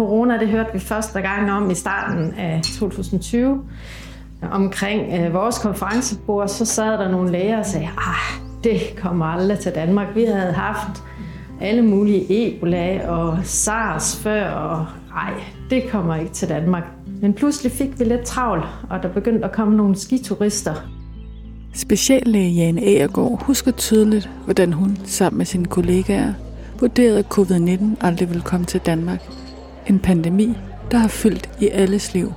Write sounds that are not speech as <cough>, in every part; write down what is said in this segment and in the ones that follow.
corona, det hørte vi første gang om i starten af 2020. Omkring øh, vores konferencebord, så sad der nogle læger og sagde, ah, det kommer aldrig til Danmark. Vi havde haft alle mulige Ebola og SARS før, og ej, det kommer ikke til Danmark. Men pludselig fik vi lidt travlt, og der begyndte at komme nogle skiturister. Speciallæge Jane Agergaard husker tydeligt, hvordan hun sammen med sine kollegaer vurderede, at covid-19 aldrig ville komme til Danmark. En pandemi, der har fyldt i alles liv.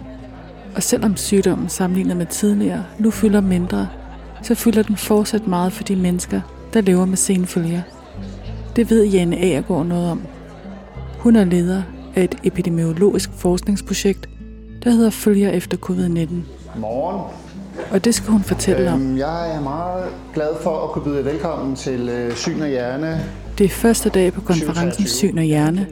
Og selvom sygdommen sammenlignet med tidligere nu fylder mindre, så fylder den fortsat meget for de mennesker, der lever med senfølger. Det ved Jane Agergaard noget om. Hun er leder af et epidemiologisk forskningsprojekt, der hedder Følger efter covid-19. Morgen. Og det skal hun fortælle om. Øhm, jeg er meget glad for at kunne byde velkommen til øh, Syn og Hjerne. Det er første dag på konferencen Syn og Hjerne,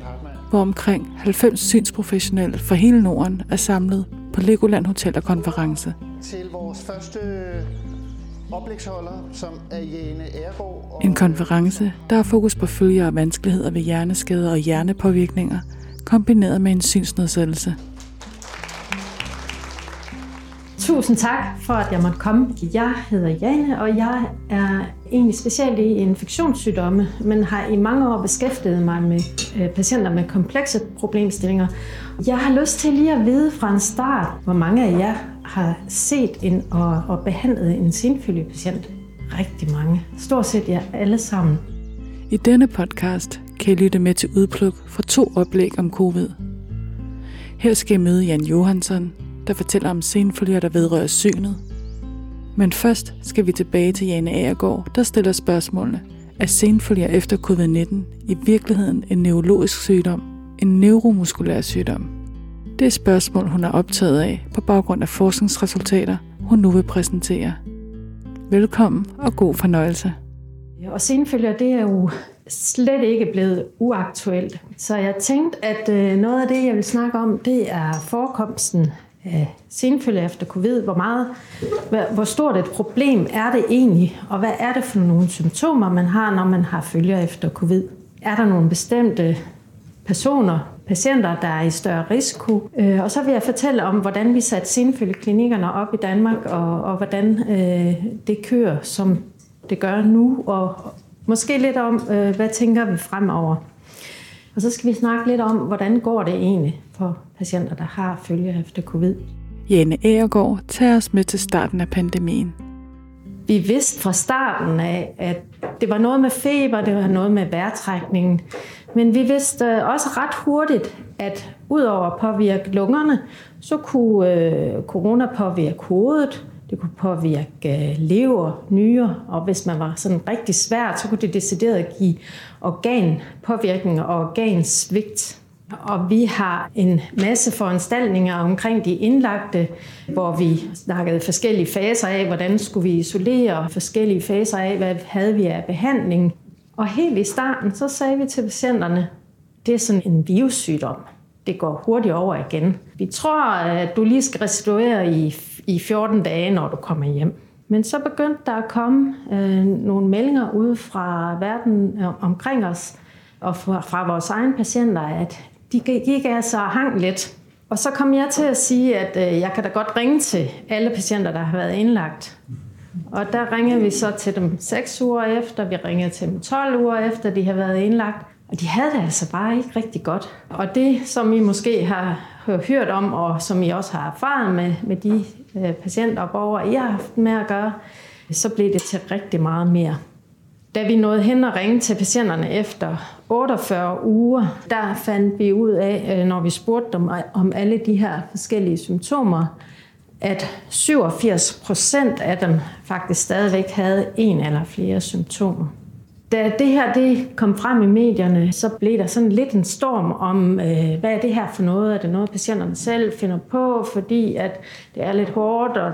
hvor omkring 90 synsprofessionelle fra hele Norden er samlet på Legoland Hotel og Konference. Til vores første oplægsholder, som er Jane Ergaard. En konference, der har fokus på følger og vanskeligheder ved hjerneskader og hjernepåvirkninger, kombineret med en synsnedsættelse. Tusind tak for, at jeg måtte komme. Jeg hedder Jane, og jeg er egentlig specielt i infektionssygdomme, men har i mange år beskæftiget mig med øh, patienter med komplekse problemstillinger. Jeg har lyst til lige at vide fra en start, hvor mange af jer har set en og, og behandlet en senfølgepatient. Rigtig mange. Stort set jer alle sammen. I denne podcast kan I lytte med til udpluk fra to oplæg om covid. Her skal I møde Jan Johansson, der fortæller om senfølger, der vedrører synet. Men først skal vi tilbage til Jane Agergaard, der stiller spørgsmålene. Er senfølger efter covid-19 i virkeligheden en neurologisk sygdom, en neuromuskulær sygdom? Det er spørgsmål, hun er optaget af på baggrund af forskningsresultater, hun nu vil præsentere. Velkommen og god fornøjelse. Og senfølger, det er jo slet ikke blevet uaktuelt. Så jeg tænkte, at øh, noget af det, jeg vil snakke om, det er forekomsten Øh, senfølge efter covid. Hvor, meget, hvor stort et problem er det egentlig, og hvad er det for nogle symptomer, man har, når man har følger efter covid? Er der nogle bestemte personer, patienter, der er i større risiko. Øh, og så vil jeg fortælle om, hvordan vi satte senfølgeklinikkerne op i Danmark, og, og hvordan øh, det kører, som det gør nu, og måske lidt om, øh, hvad tænker vi fremover. Og så skal vi snakke lidt om, hvordan går det egentlig for patienter, der har følger efter covid. Jane Agergaard tager os med til starten af pandemien. Vi vidste fra starten af, at det var noget med feber, det var noget med vejrtrækningen. Men vi vidste også ret hurtigt, at udover at påvirke lungerne, så kunne øh, corona påvirke hovedet, det kunne påvirke øh, lever, nyre, og hvis man var sådan rigtig svært, så kunne det decideret give organpåvirkning og organsvigt. Og vi har en masse foranstaltninger omkring de indlagte, hvor vi snakkede forskellige faser af, hvordan skulle vi isolere, forskellige faser af, hvad havde vi af behandling. Og helt i starten, så sagde vi til patienterne, det er sådan en virussygdom. Det går hurtigt over igen. Vi tror, at du lige skal restituere i, i 14 dage, når du kommer hjem. Men så begyndte der at komme øh, nogle meldinger ud fra verden øh, omkring os, og fra, fra vores egne patienter, at de gik altså og hang lidt. Og så kom jeg til at sige, at øh, jeg kan da godt ringe til alle patienter, der har været indlagt. Og der ringede vi så til dem 6 uger efter, vi ringede til dem 12 uger efter, de har været indlagt. Og de havde det altså bare ikke rigtig godt. Og det, som I måske har hørt om, og som I også har erfaret med, med de øh, patienter og borgere, I har haft med at gøre, så blev det til rigtig meget mere. Da vi nåede hen og ringede til patienterne efter 48 uger, der fandt vi ud af, øh, når vi spurgte dem om alle de her forskellige symptomer, at 87 procent af dem faktisk stadigvæk havde en eller flere symptomer. Da det her det kom frem i medierne, så blev der sådan lidt en storm om, øh, hvad er det her for noget? Er det noget, patienterne selv finder på, fordi at det er lidt hårdt, og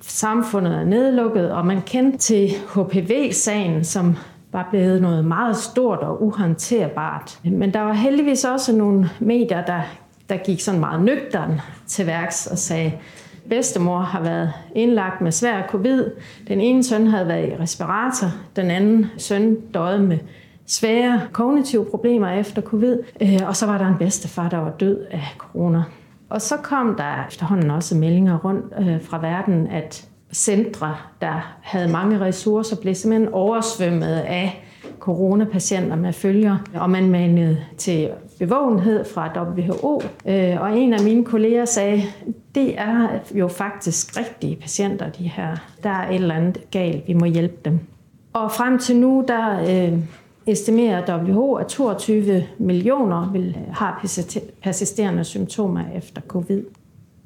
samfundet er nedlukket, og man kendte til HPV-sagen, som var blevet noget meget stort og uhåndterbart. Men der var heldigvis også nogle medier, der, der gik sådan meget nøgteren til værks og sagde, bedstemor har været indlagt med svær covid. Den ene søn havde været i respirator, den anden søn døde med svære kognitive problemer efter covid, øh, og så var der en bedstefar, der var død af corona. Og så kom der efterhånden også meldinger rundt øh, fra verden, at centre, der havde mange ressourcer, blev simpelthen oversvømmet af coronapatienter med følger, og man manede til bevågenhed fra WHO. Øh, og en af mine kolleger sagde, det er jo faktisk rigtige patienter, de her. Der er et eller andet galt, vi må hjælpe dem. Og frem til nu, der øh, estimerer WHO, at 22 millioner vil øh, have persisterende symptomer efter covid.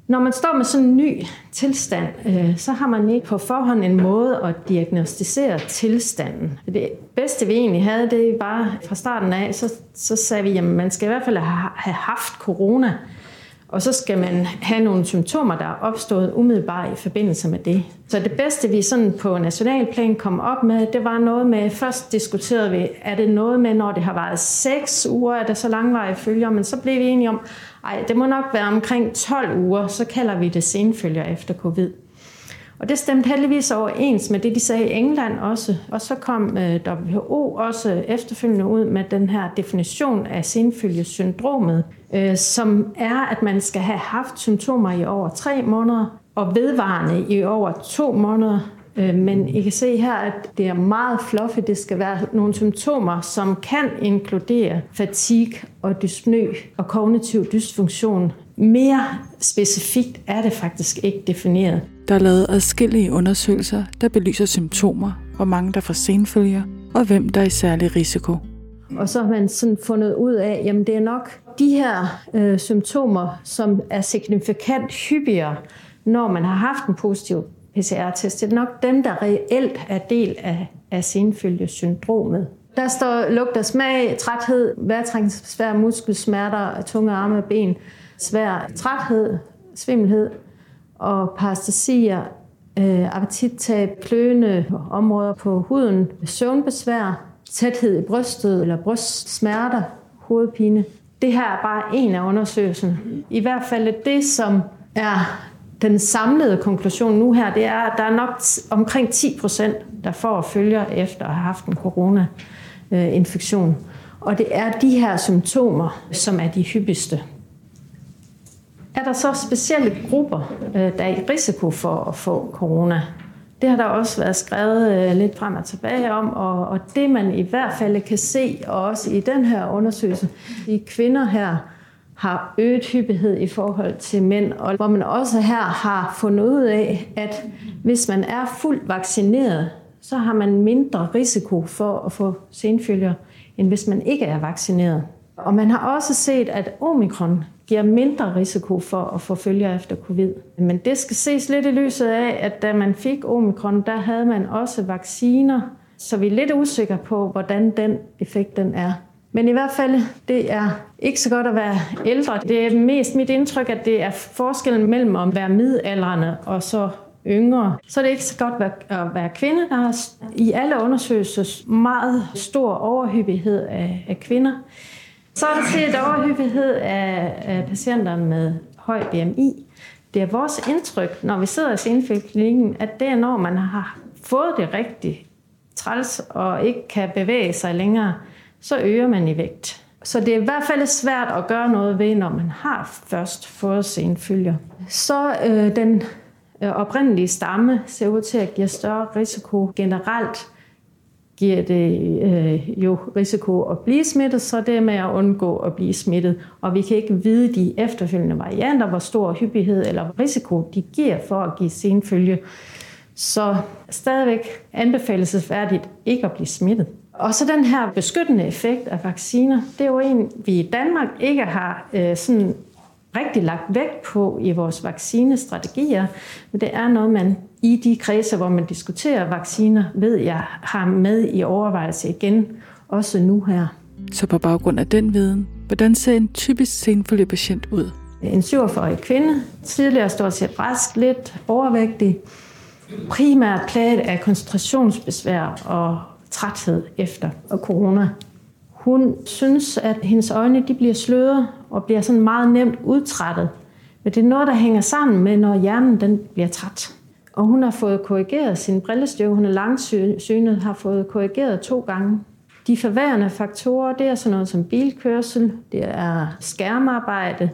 Når man står med sådan en ny tilstand, øh, så har man ikke på forhånd en måde at diagnostisere tilstanden. Det bedste vi egentlig havde, det var fra starten af, så, så sagde vi, at man skal i hvert fald have haft corona. Og så skal man have nogle symptomer, der er opstået umiddelbart i forbindelse med det. Så det bedste, vi sådan på nationalplan kom op med, det var noget med, først diskuterede vi, er det noget med, når det har været 6 uger, er det så langvarige følger, men så blev vi enige om, ej, det må nok være omkring 12 uger, så kalder vi det senfølger efter covid. Og det stemte heldigvis overens med det, de sagde i England også. Og så kom øh, WHO også efterfølgende ud med den her definition af senfølgesyndromet, øh, som er, at man skal have haft symptomer i over tre måneder og vedvarende i over to måneder. Øh, men I kan se her, at det er meget fluffy. Det skal være nogle symptomer, som kan inkludere fatigue og dyspnø og kognitiv dysfunktion. Mere specifikt er det faktisk ikke defineret. Der er lavet adskillige undersøgelser, der belyser symptomer, hvor mange der får senfølger, og hvem der er i særlig risiko. Og så har man sådan fundet ud af, at det er nok de her øh, symptomer, som er signifikant hyppigere, når man har haft en positiv PCR-test. Det er nok dem, der reelt er del af, af senfølgesyndromet. Der står lugt og smag, træthed, vejrtrækningsbesvær, muskelsmerter, tunge arme og ben, svær træthed, svimmelhed, og parastasier, øh, appetittab, kløende områder på huden, søvnbesvær, tæthed i brystet eller brystsmerter, hovedpine. Det her er bare en af undersøgelserne. I hvert fald det, som er den samlede konklusion nu her, det er, at der er nok omkring 10 procent, der får følger efter at have haft en corona-infektion. Øh, og det er de her symptomer, som er de hyppigste. Er der så specielle grupper, som der er i risiko for at få corona? Det har der også været skrevet øh, lidt frem og tilbage om, og, det man i hvert fald kan se, og også i den her undersøgelse, de kvinder her har øget hyppighed i forhold til mænd, og hvor man også her har fundet ud af, at hvis man er fuldt vaccineret, så har man mindre risiko for at få senfølger, end hvis man ikke er vaccineret. Og man har også set, at omikron giver mindre risiko for at få følger efter covid. Men det skal ses lidt i lyset af, at da man fik omikron, der havde man også vacciner, så vi er lidt usikre på, hvordan den effekt den er. Men i hvert fald, det er ikke så godt at være ældre. Det er mest mit indtryk, at det er forskellen mellem at være midaldrende og så yngre. Så er det ikke så godt at være kvinde. Der er i alle undersøgelser meget stor overhyppighed af, af kvinder. Så er der set overhyppighed af, øh, øh, patienter med høj BMI. Det er vores indtryk, når vi sidder i senfælklinikken, at det er, når man har fået det rigtigt træls og ikke kan bevæge sig længere, så øger man i vægt. Så det er i hvert fald svært at gøre noget ved, når man har først fået senfølger. Så øh, den øh, oprindelige stamme ser ud til at give større risiko generelt giver det øh, jo risiko at blive smittet, så det er med at undgå at blive smittet. Og vi kan ikke vide de efterfølgende varianter, hvor stor hyppighed eller risiko de giver for at give senfølge. Så stadigvæk anbefalesværdigt ikke at blive smittet. Og så den her beskyttende effekt af vacciner, det er jo en, vi i Danmark ikke har øh, sådan rigtig lagt vægt på i vores vaccinestrategier, men det er noget, man i de kredse, hvor man diskuterer vacciner, ved jeg har med i overvejelse igen, også nu her. Så på baggrund af den viden, hvordan ser en typisk senfølge patient ud? En 47-årig kvinde, tidligere stort set rask, lidt overvægtig, primært plaget af koncentrationsbesvær og træthed efter corona. Hun synes, at hendes øjne de bliver sløret og bliver sådan meget nemt udtrættet. Men det er noget, der hænger sammen med, når hjernen den bliver træt. Og hun har fået korrigeret sin brillestøv. Hun er langsynet, har fået korrigeret to gange. De forværende faktorer, det er sådan noget som bilkørsel, det er skærmarbejde,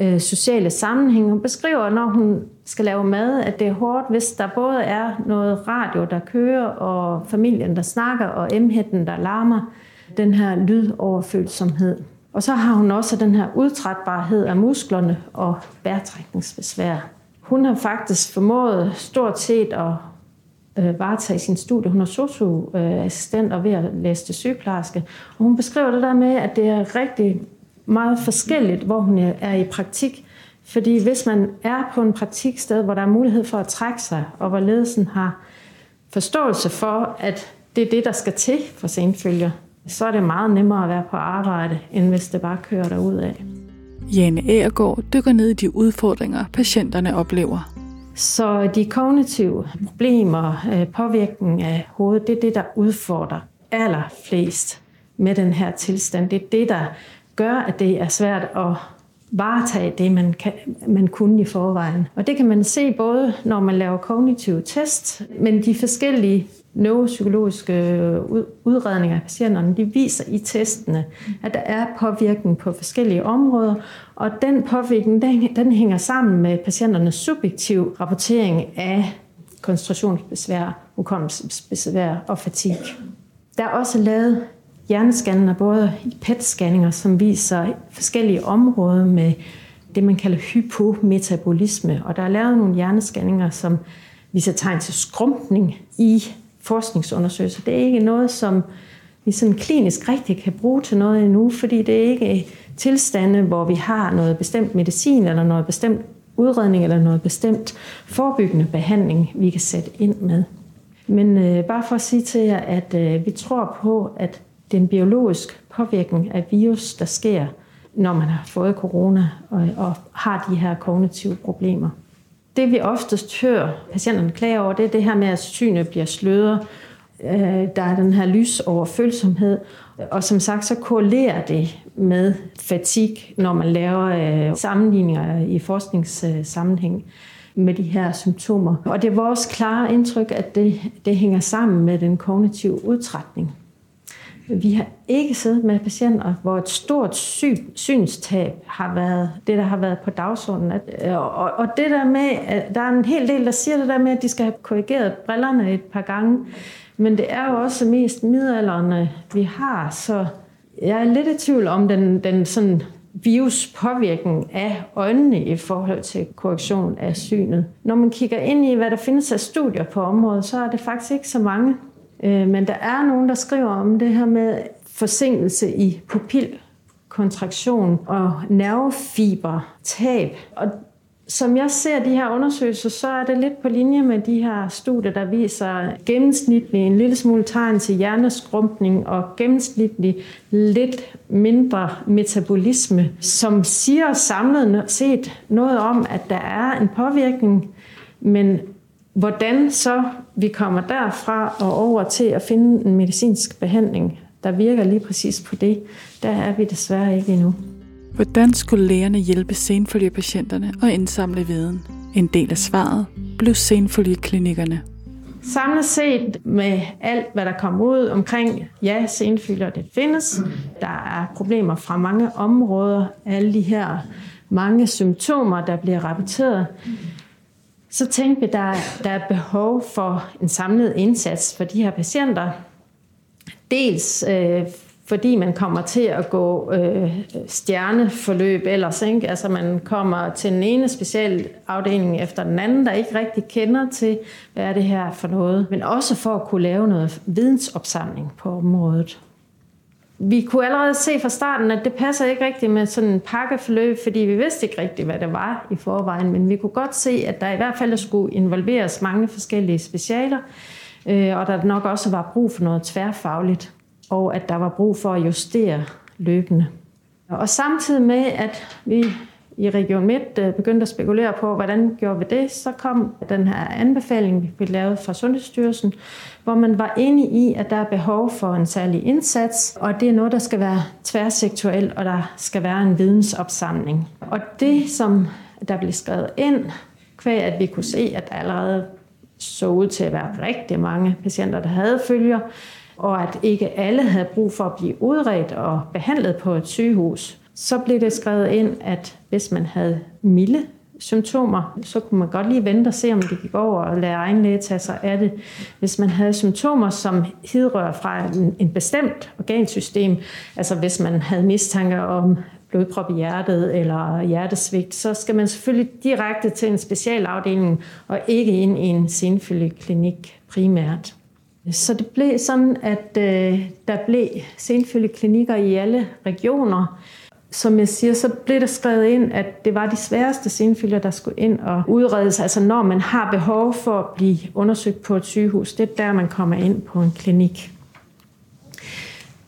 øh, sociale sammenhæng. Hun beskriver, når hun skal lave mad, at det er hårdt, hvis der både er noget radio, der kører, og familien, der snakker, og emhætten, der larmer. Den her lydoverfølsomhed. Og så har hun også den her udtrætbarhed af musklerne og bærtrækningsbesvær. Hun har faktisk formået stort set at øh, varetage sin studie. Hun er socioassistent og ved at læse til sygeplejerske. Og hun beskriver det der med, at det er rigtig meget forskelligt, hvor hun er i praktik. Fordi hvis man er på en praktiksted, hvor der er mulighed for at trække sig, og hvor ledelsen har forståelse for, at det er det, der skal til for senfølger, så er det meget nemmere at være på arbejde, end hvis det bare kører derud af. Jane Agergaard dykker ned i de udfordringer, patienterne oplever. Så de kognitive problemer, øh, påvirkning af hovedet, det er det, der udfordrer allerflest med den her tilstand. Det er det, der gør, at det er svært at varetage det, man, kan, man kunne i forvejen. Og det kan man se både, når man laver kognitive test, men de forskellige neuropsykologiske øh, udredninger af patienterne, de viser i testene, at der er påvirkning på forskellige områder, og den påvirkning, den, den hænger sammen med patienternes subjektiv rapportering af koncentrationsbesvær, hukommelsesbesvær og fatig. Der er også lavet hjernescanninger, både PET-scanninger, som viser forskellige områder med det, man kalder hypometabolisme. Og der er lavet nogle hjernescanninger, som viser tegn til skrumpning i forskningsundersøgelser. Det er ikke noget, som vi sådan klinisk rigtig kan bruge til noget endnu, fordi det er ikke tilstande, hvor vi har noget bestemt medicin eller noget bestemt udredning eller noget bestemt forebyggende behandling, vi kan sætte ind med. Men øh, bare for at sige til jer, at øh, vi tror på, at det er en biologisk påvirkning af virus, der sker, når man har fået corona og, og har de her kognitive problemer. Det vi oftest hører patienterne klage over, det er det her med, at synet bliver sløret. Øh, der er den her lysoverfølsomhed, og som sagt, så korrelerer det med fatig, når man laver øh, sammenligninger i forskningssammenhæng med de her symptomer. Og det er vores klare indtryk, at det, det hænger sammen med den kognitive udtrætning. Vi har ikke siddet med patienter, hvor et stort syn, synstab har været det, der har været på dagsordenen. Øh, og, og det der med, at der er en hel del, der siger det der med, at de skal have korrigeret brillerne et par gange. Men det er jo også mest midalderne, vi har, så jeg er lidt i tvivl om den, den sådan viruspåvirkning af øjnene i forhold til korrektion af synet. Når man kigger ind i, hvad der findes af studier på området, så er det faktisk ikke så mange. Øh, men der er nogen, der skriver om det her med forsinkelse i pupillkontraktion og nervefibertab. Og som jeg ser de her undersøgelser, så er det lidt på linje med de her studier, der viser gennemsnitlig en lille smule tegn til hjerneskrumpning og gennemsnitlig lidt mindre metabolisme, som siger samlet set noget om, at der er en påvirkning, men Hvordan så vi kommer derfra og over til at finde en medicinsk behandling, der virker lige præcis på det, der er vi desværre ikke endnu. Hvordan skulle lægerne hjælpe senfølgepatienterne og indsamle viden? En del af svaret blev senfølgeklinikkerne. Samlet set med alt, hvad der kommer ud omkring, ja, senfølger, det findes. Der er problemer fra mange områder, alle de her mange symptomer, der bliver rapporteret så tænkte vi, der, der er behov for en samlet indsats for de her patienter. Dels øh, fordi man kommer til at gå øh, stjerneforløb ellers. Ikke? Altså man kommer til den ene specialafdeling efter den anden, der ikke rigtig kender til, hvad er det her for noget. Men også for at kunne lave noget vidensopsamling på området vi kunne allerede se fra starten, at det passer ikke rigtigt med sådan en pakkeforløb, fordi vi vidste ikke rigtigt, hvad det var i forvejen, men vi kunne godt se, at der i hvert fald skulle involveres mange forskellige specialer, øh, og der nok også var brug for noget tværfagligt, og at der var brug for at justere løbende. Og samtidig med, at vi i Region Midt øh, begyndte at spekulere på, hvordan gjorde vi det, så kom den her anbefaling, vi fik lavet fra Sundhedsstyrelsen, hvor man var enig i, at der er behov for en særlig indsats, og det er noget, der skal være tværsektuelt, og der skal være en vidensopsamling. Og det, som der blev skrevet ind, kvæg at vi kunne se, at der allerede så ud til at være rigtig mange patienter, der havde følger, og at ikke alle havde brug for at blive udredt og behandlet på et sygehus, så blev det skrevet ind, at hvis man havde milde symptomer, så kunne man godt lige vente og se, om det gik over og lade egen læge tage sig af det. Hvis man havde symptomer, som hidrører fra en, en bestemt organsystem, altså hvis man havde mistanke om blodprop i hjertet eller hjertesvigt, så skal man selvfølgelig direkte til en specialafdeling og ikke ind i en senfølgeklinik primært. Så det blev sådan, at øh, der blev senfølgeklinikker i alle regioner, som jeg siger, så blev der skrevet ind, at det var de sværeste senfølger, der skulle ind og udredes. Altså når man har behov for at blive undersøgt på et sygehus, det er der, man kommer ind på en klinik.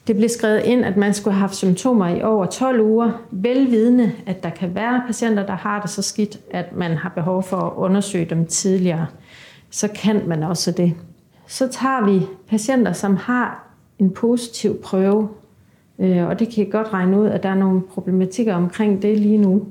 Det blev skrevet ind, at man skulle have haft symptomer i over 12 uger, velvidende, at der kan være patienter, der har det så skidt, at man har behov for at undersøge dem tidligere. Så kan man også det. Så tager vi patienter, som har en positiv prøve Øh, og det kan I godt regne ud, at der er nogle problematikker omkring det lige nu.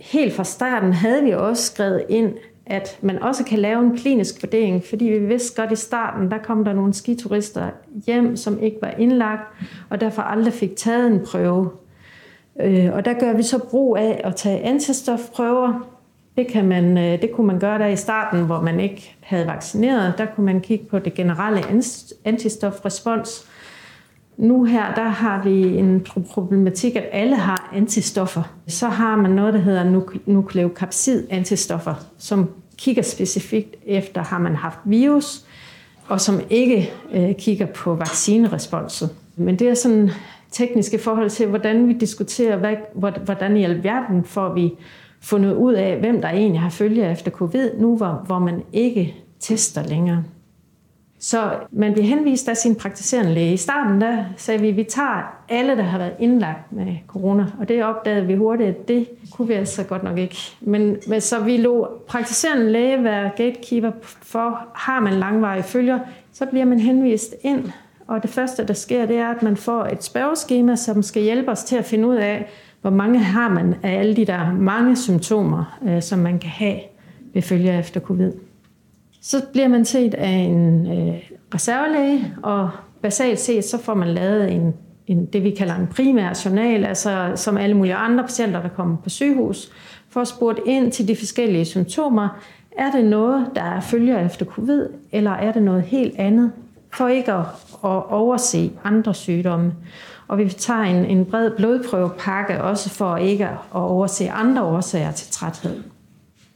Helt fra starten havde vi også skrevet ind, at man også kan lave en klinisk vurdering, fordi vi vidste godt i starten, der kom der nogle skiturister hjem, som ikke var indlagt, og derfor aldrig fik taget en prøve. Øh, og der gør vi så brug af at tage antistofprøver. Det, kan man, øh, det kunne man gøre der i starten, hvor man ikke havde vaccineret. Der kunne man kigge på det generelle antistofrespons. Nu her, der har vi en problematik, at alle har antistoffer. Så har man noget, der hedder nukleokapsid antistoffer, som kigger specifikt efter, har man haft virus, og som ikke øh, kigger på vaccineresponset. Men det er sådan tekniske forhold til, hvordan vi diskuterer, hvad, hvordan i alverden får vi fundet ud af, hvem der egentlig har følger efter covid, nu hvor, hvor man ikke tester længere. Så man bliver henvist af sin praktiserende læge. I starten der sagde vi, at vi tager alle, der har været indlagt med corona, og det opdagede vi hurtigt, at det kunne vi altså godt nok ikke. Men, men så vi lå praktiserende læge være gatekeeper for, har man langvarige følger, så bliver man henvist ind, og det første, der sker, det er, at man får et spørgeskema, som skal hjælpe os til at finde ud af, hvor mange har man af alle de der mange symptomer, øh, som man kan have ved følger efter covid. Så bliver man set af en øh, reservelæge, og basalt set så får man lavet en, en, det, vi kalder en primær journal, altså som alle mulige andre patienter, der kommer på sygehus, får spurgt ind til de forskellige symptomer. Er det noget, der er følger efter covid, eller er det noget helt andet? For ikke at, at overse andre sygdomme. Og vi tager en, en bred blodprøvepakke også for ikke at overse andre årsager til træthed.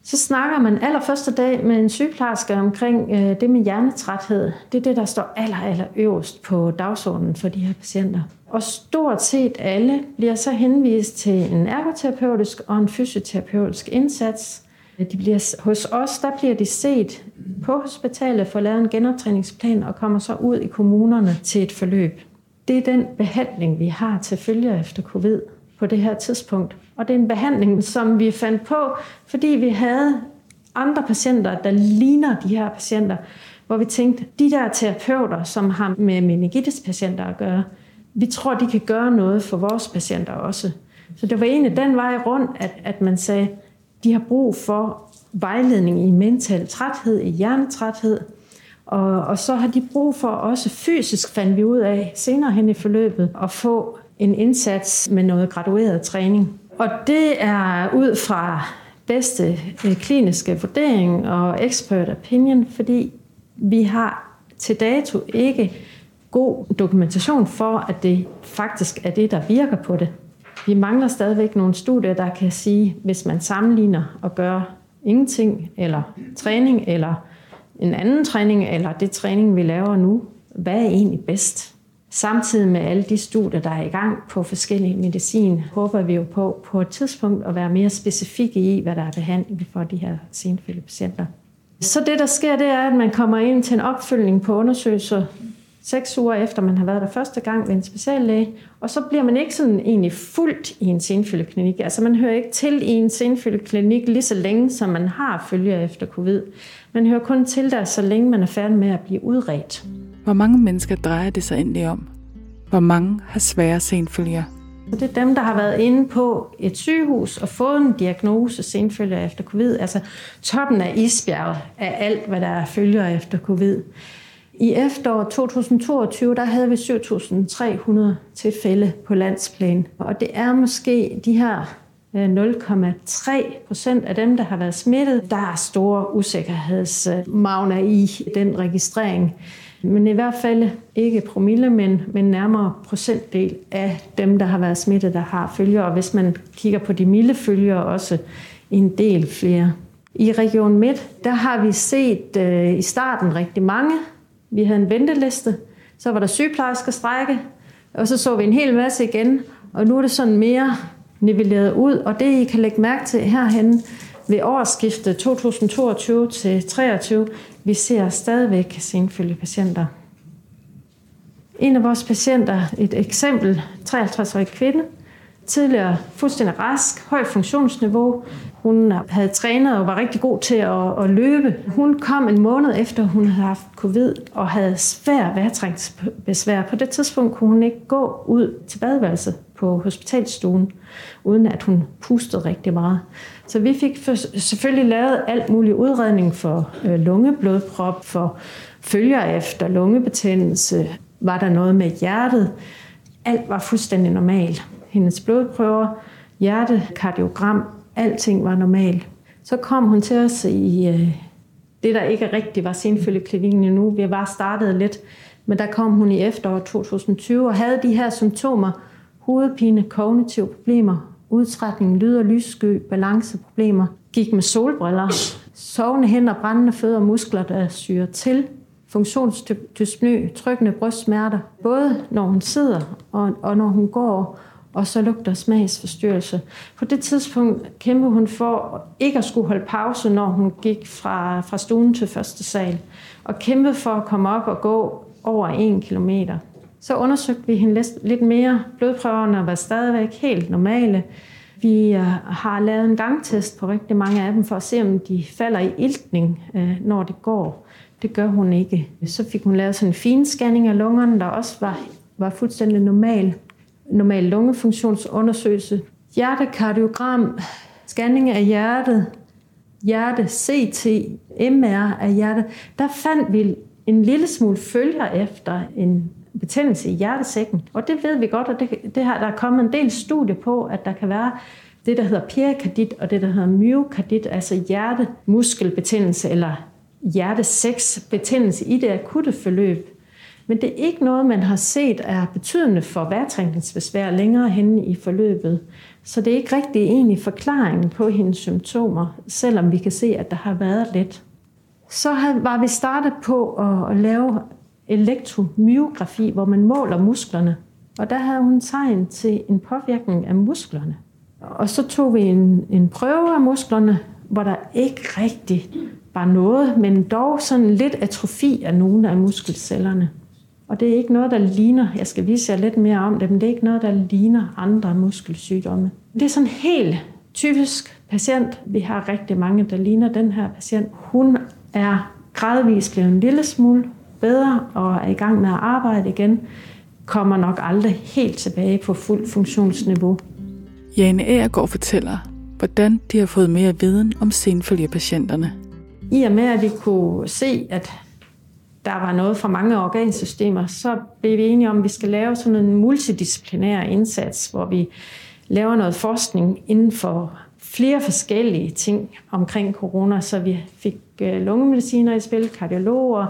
Så snakker man allerførste dag med en sygeplejerske omkring øh, det med hjernetræthed. Det er det, der står aller, aller øverst på dagsordenen for de her patienter. Og stort set alle bliver så henvist til en ergoterapeutisk og en fysioterapeutisk indsats. De bliver, hos os der bliver de set på hospitalet for at lave en genoptræningsplan og kommer så ud i kommunerne til et forløb. Det er den behandling, vi har til følge efter covid på det her tidspunkt. Og det er en behandling, som vi fandt på, fordi vi havde andre patienter, der ligner de her patienter, hvor vi tænkte, de der terapeuter, som har med meningitis-patienter at gøre, vi tror, de kan gøre noget for vores patienter også. Så det var egentlig den vej rundt, at, at man sagde, de har brug for vejledning i mental træthed, i hjernetræthed, og, og så har de brug for også fysisk, fandt vi ud af senere hen i forløbet, at få en indsats med noget gradueret træning. Og det er ud fra bedste øh, kliniske vurdering og expert opinion, fordi vi har til dato ikke god dokumentation for, at det faktisk er det, der virker på det. Vi mangler stadigvæk nogle studier, der kan sige, hvis man sammenligner og gør ingenting, eller træning, eller en anden træning, eller det træning, vi laver nu, hvad er egentlig bedst? Samtidig med alle de studier, der er i gang på forskellige medicin, håber vi jo på på et tidspunkt at være mere specifikke i, hvad der er behandling for de her senfølgepatienter. Så det, der sker, det er, at man kommer ind til en opfølgning på undersøgelser seks uger efter man har været der første gang ved en speciallæge, og så bliver man ikke sådan egentlig fuldt i en senfølgeklinik. Altså man hører ikke til i en senfølgeklinik lige så længe, som man har følger efter covid. Man hører kun til der, så længe man er færdig med at blive udredt. Hvor mange mennesker drejer det sig egentlig om? Hvor mange har svære senfølger? Så det er dem, der har været inde på et sygehus og fået en diagnose senfølger efter covid. Altså toppen af isbjerget af alt, hvad der er følger efter covid. I efteråret 2022, der havde vi 7.300 tilfælde på landsplan. Og det er måske de her øh, 0,3 procent af dem, der har været smittet. Der er store usikkerhedsmagner i den registrering. Men i hvert fald ikke promille, men, men nærmere procentdel af dem, der har været smittet, der har følger. Og hvis man kigger på de milde følger, også en del flere. I Region Midt, der har vi set øh, i starten rigtig mange. Vi havde en venteliste, så var der sygeplejersker strække, og så så vi en hel masse igen, og nu er det sådan mere nivelleret ud, og det I kan lægge mærke til herhen ved årsskiftet 2022 til 2023, vi ser stadigvæk senfølge patienter. En af vores patienter, et eksempel, 53-årig kvinde, tidligere fuldstændig rask, højt funktionsniveau. Hun havde trænet og var rigtig god til at, at løbe. Hun kom en måned efter, hun havde haft covid og havde svær vejrtrængsbesvær. På det tidspunkt kunne hun ikke gå ud til badeværelset på hospitalstuen, uden at hun pustede rigtig meget. Så vi fik selvfølgelig lavet alt mulig udredning for øh, lungeblodprop, for følger efter lungebetændelse, var der noget med hjertet. Alt var fuldstændig normalt. Hendes blodprøver, hjertekardiogram, alting var normalt. Så kom hun til os i øh, det, der ikke rigtigt var senfølgeklinikken endnu. Vi var startet lidt, men der kom hun i efteråret 2020 og havde de her symptomer. Hovedpine, kognitive problemer, udtrætning, lyd- og lyssky, balanceproblemer. Gik med solbriller, sovende hænder, brændende fødder og muskler, der syrer til. Funktionsdyspny, trykkende brystsmerter, både når hun sidder og, og når hun går og så lugter smagsforstyrrelse. På det tidspunkt kæmpede hun for ikke at skulle holde pause, når hun gik fra, fra stuen til første sal, og kæmpede for at komme op og gå over en kilometer. Så undersøgte vi hende lidt mere. Blodprøverne var stadigvæk helt normale. Vi øh, har lavet en gangtest på rigtig mange af dem, for at se, om de falder i iltning, när når det går. Det gør hun ikke. Så fik hun lavet sådan en fin scanning af lungerne, der også var, var fuldstændig normal normal lungefunktionsundersøgelse, hjertekardiogram, scanning af hjertet, hjerte CT, MR af hjertet, der fandt vi en lille smule følger efter en betændelse i hjertesækken. Og det ved vi godt, og det, det har, der er kommet en del studier på, at der kan være det, der hedder perikardit, og det, der hedder myokardit, altså hjertemuskelbetændelse eller hjertesæksbetændelse i det akutte forløb. Men det er ikke noget, man har set er betydende for vejrtrækningsbesvær længere henne i forløbet. Så det er ikke rigtig egentlig forklaringen på hendes symptomer, selvom vi kan se, at der har været lidt. Så var vi startet på at lave elektromyografi, hvor man måler musklerne. Og der havde hun tegn til en påvirkning af musklerne. Og så tog vi en, en prøve af musklerne, hvor der ikke rigtig var noget, men dog sådan lidt atrofi af nogle af muskelcellerne. Og det er ikke noget, der ligner, jeg skal vise jer lidt mere om det, men det er ikke noget, der ligner andre muskelsygdomme. Det er sådan helt typisk patient. Vi har rigtig mange, der ligner den her patient. Hun er gradvist blevet en lille smule bedre og er i gang med at arbejde igen. Kommer nok aldrig helt tilbage på fuld funktionsniveau. Jane Agergaard fortæller, hvordan de har fået mere viden om senfølgepatienterne. I og med, at vi kunne se, at der var noget fra mange organsystemer, så blev vi enige om, at vi skal lave sådan en multidisciplinær indsats, hvor vi laver noget forskning inden for flere forskellige ting omkring corona, så vi fik øh, lungemediciner i spil, kardiologer,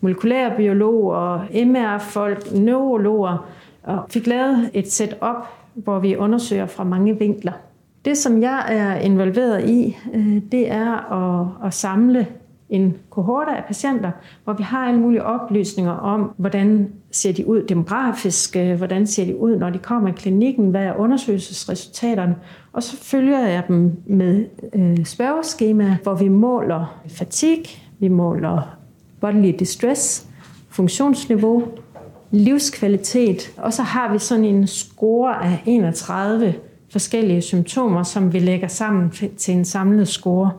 molekylærbiologer, MR-folk, neurologer, og fik lavet et setup, hvor vi undersøger fra mange vinkler. Det, som jeg er involveret i, øh, det er at, at samle en kohorte af patienter, hvor vi har alle mulige oplysninger om, hvordan ser de ud demografisk, øh, hvordan ser de ud, når de kommer i klinikken, hvad er undersøgelsesresultaterne, og så følger jeg dem med øh, spørgeskema, hvor vi måler fatig, vi måler bodily distress, funktionsniveau, livskvalitet, og så har vi sådan en score af 31 forskellige symptomer, som vi lægger sammen til en samlet score.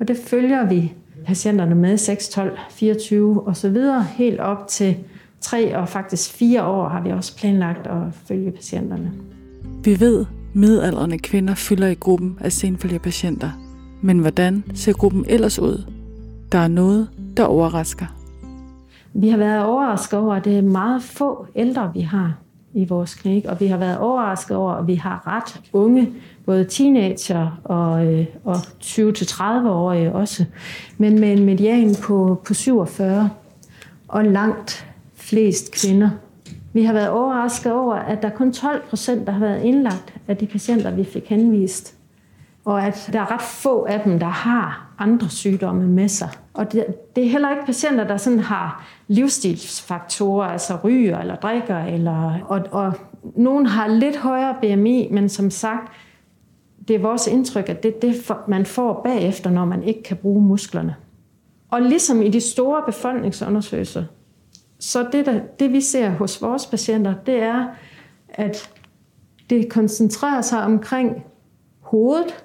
Og det følger vi patienterne med 6, 12, 24 og så videre, helt op til 3 og faktisk 4 år har vi også planlagt at følge patienterne. Vi ved, midaldrende kvinder fylder i gruppen af senfølgepatienter. Men hvordan ser gruppen ellers ud? Der er noget, der overrasker. Vi har været overrasket over, at det er meget få ældre, vi har i vores klinik, og vi har været overrasket over, at vi har ret unge, både teenager og, øh, og 20-30-årige også, men med en median på, på 47 og langt flest kvinder. Vi har været overrasket over, at der kun 12 procent, der har været indlagt af de patienter, vi fik henvist. Og at der er ret få af dem, der har andre sygdomme med sig. Og det, det er heller ikke patienter, der sådan har livsstilsfaktorer, altså ryger eller drikker. Eller, og, og nogen har lidt højere BMI, men som sagt, det er vores indtryk, at det er det, man får bagefter, når man ikke kan bruge musklerne. Og ligesom i de store befolkningsundersøgelser, så det, der, det vi ser hos vores patienter, det er, at det koncentrerer sig omkring hovedet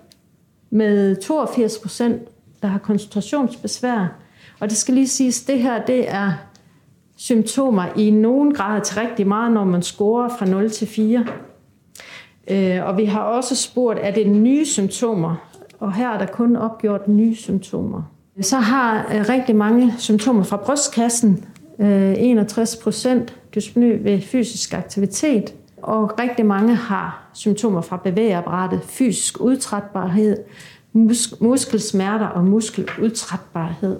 med 82 procent, der har koncentrationsbesvær. Og det skal lige siges, det her det er symptomer i nogen grad til rigtig meget, når man scorer fra 0 til 4. Øh, og vi har også spurgt, er det nye symptomer? Og her er der kun opgjort nye symptomer. Så har øh, rigtig mange symptomer fra brystkassen, øh, 61 procent dyspnø ved fysisk aktivitet, og rigtig mange har symptomer fra bevægeapparatet, fysisk udtrætbarhed, mus- muskelsmerter og muskeludtrætbarhed.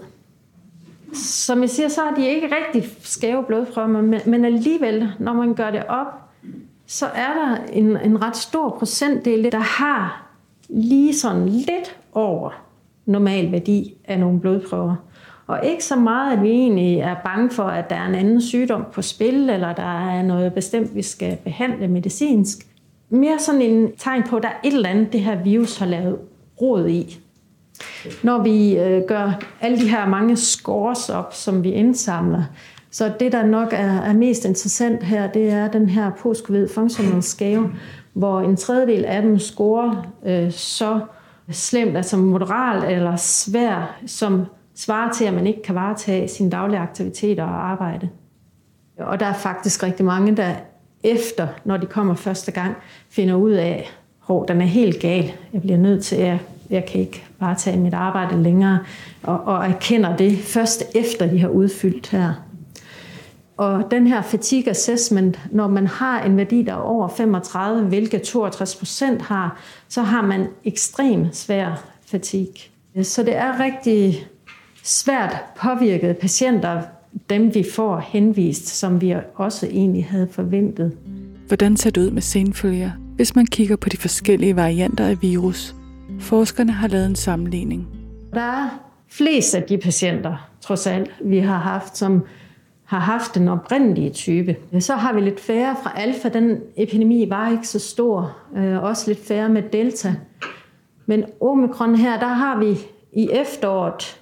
Som jeg siger, så er de ikke rigtig skæve blodprøver, men alligevel, når man gør det op, så er der en, en ret stor procentdel, der har lige sådan lidt over normal værdi af nogle blodprøver. Og ikke så meget, at vi egentlig er bange for, at der er en anden sygdom på spil, eller der er noget bestemt, vi skal behandle medicinsk. Mere sådan en tegn på, at der er et eller andet, det her virus har lavet rod i. Når vi gör gør alle de her mange scores op, som vi indsamler, så det, der nok er, er mest interessant her, det er den her post-covid functional scale, hvor en tredjedel af dem scorer øh, så slemt, altså moderat eller svær, som svarer til, at man ikke kan varetage sine daglige aktiviteter og arbejde. Og der er faktisk rigtig mange, der efter, når de kommer første gang, finder ud af, at den er helt gal. Jeg bliver nødt til, at jeg kan ikke varetage mit arbejde længere, og, og erkender det først efter, de har udfyldt her. Og den her fatigue assessment, når man har en værdi, der er over 35, hvilket 62 procent har, så har man ekstrem svær fatigue. Så det er rigtig svært påvirkede patienter, dem vi får henvist, som vi også egentlig havde forventet. Hvordan ser det ud med senfølger, hvis man kigger på de forskellige varianter af virus? Forskerne har lavet en sammenligning. Der er flest af de patienter, trods alt, vi har haft, som har haft den oprindelige type. Så har vi lidt færre fra alfa. Den epidemi var ikke så stor. Øh, også lidt færre med delta. Men omikron her, der har vi i efteråret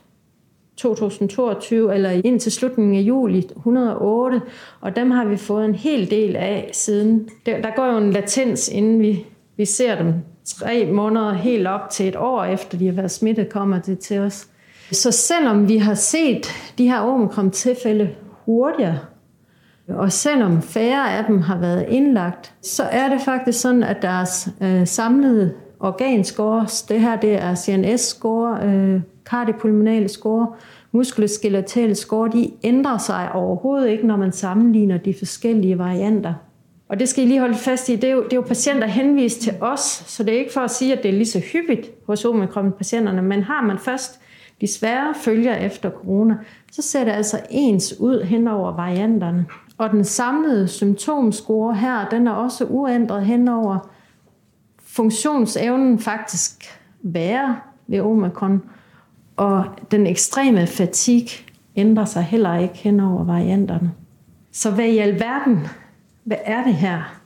2022, eller indtil slutningen af juli 108, og dem har vi fået en hel del af siden. Der, der går jo en latens, inden vi, vi ser dem tre måneder helt op til et år efter de har været smittet, kommer det til os. Så selvom vi har set de her omikron-tilfælde hurtigere, og selvom færre af dem har været indlagt, så er det faktisk sådan, at deres øh, samlede organscores, det her det er CNS-score, øh, kardiopulmonale score, muskuloskeletale score, de ændrer sig overhovedet ikke, når man sammenligner de forskellige varianter. Og det skal I lige holde fast i, det er jo, det er jo patienter henvist til os, så det er ikke for at sige, at det er lige så hyppigt hos omikron-patienterne, men har man først de svære følger efter corona, så ser det altså ens ud hen over varianterne. Og den samlede symptomscore her, den er også uændret hen over funktionsevnen faktisk værre ved omikron. Og den ekstreme fatig ændrer sig heller ikke hen over varianterne. Så hvad i alverden, hvad er det her?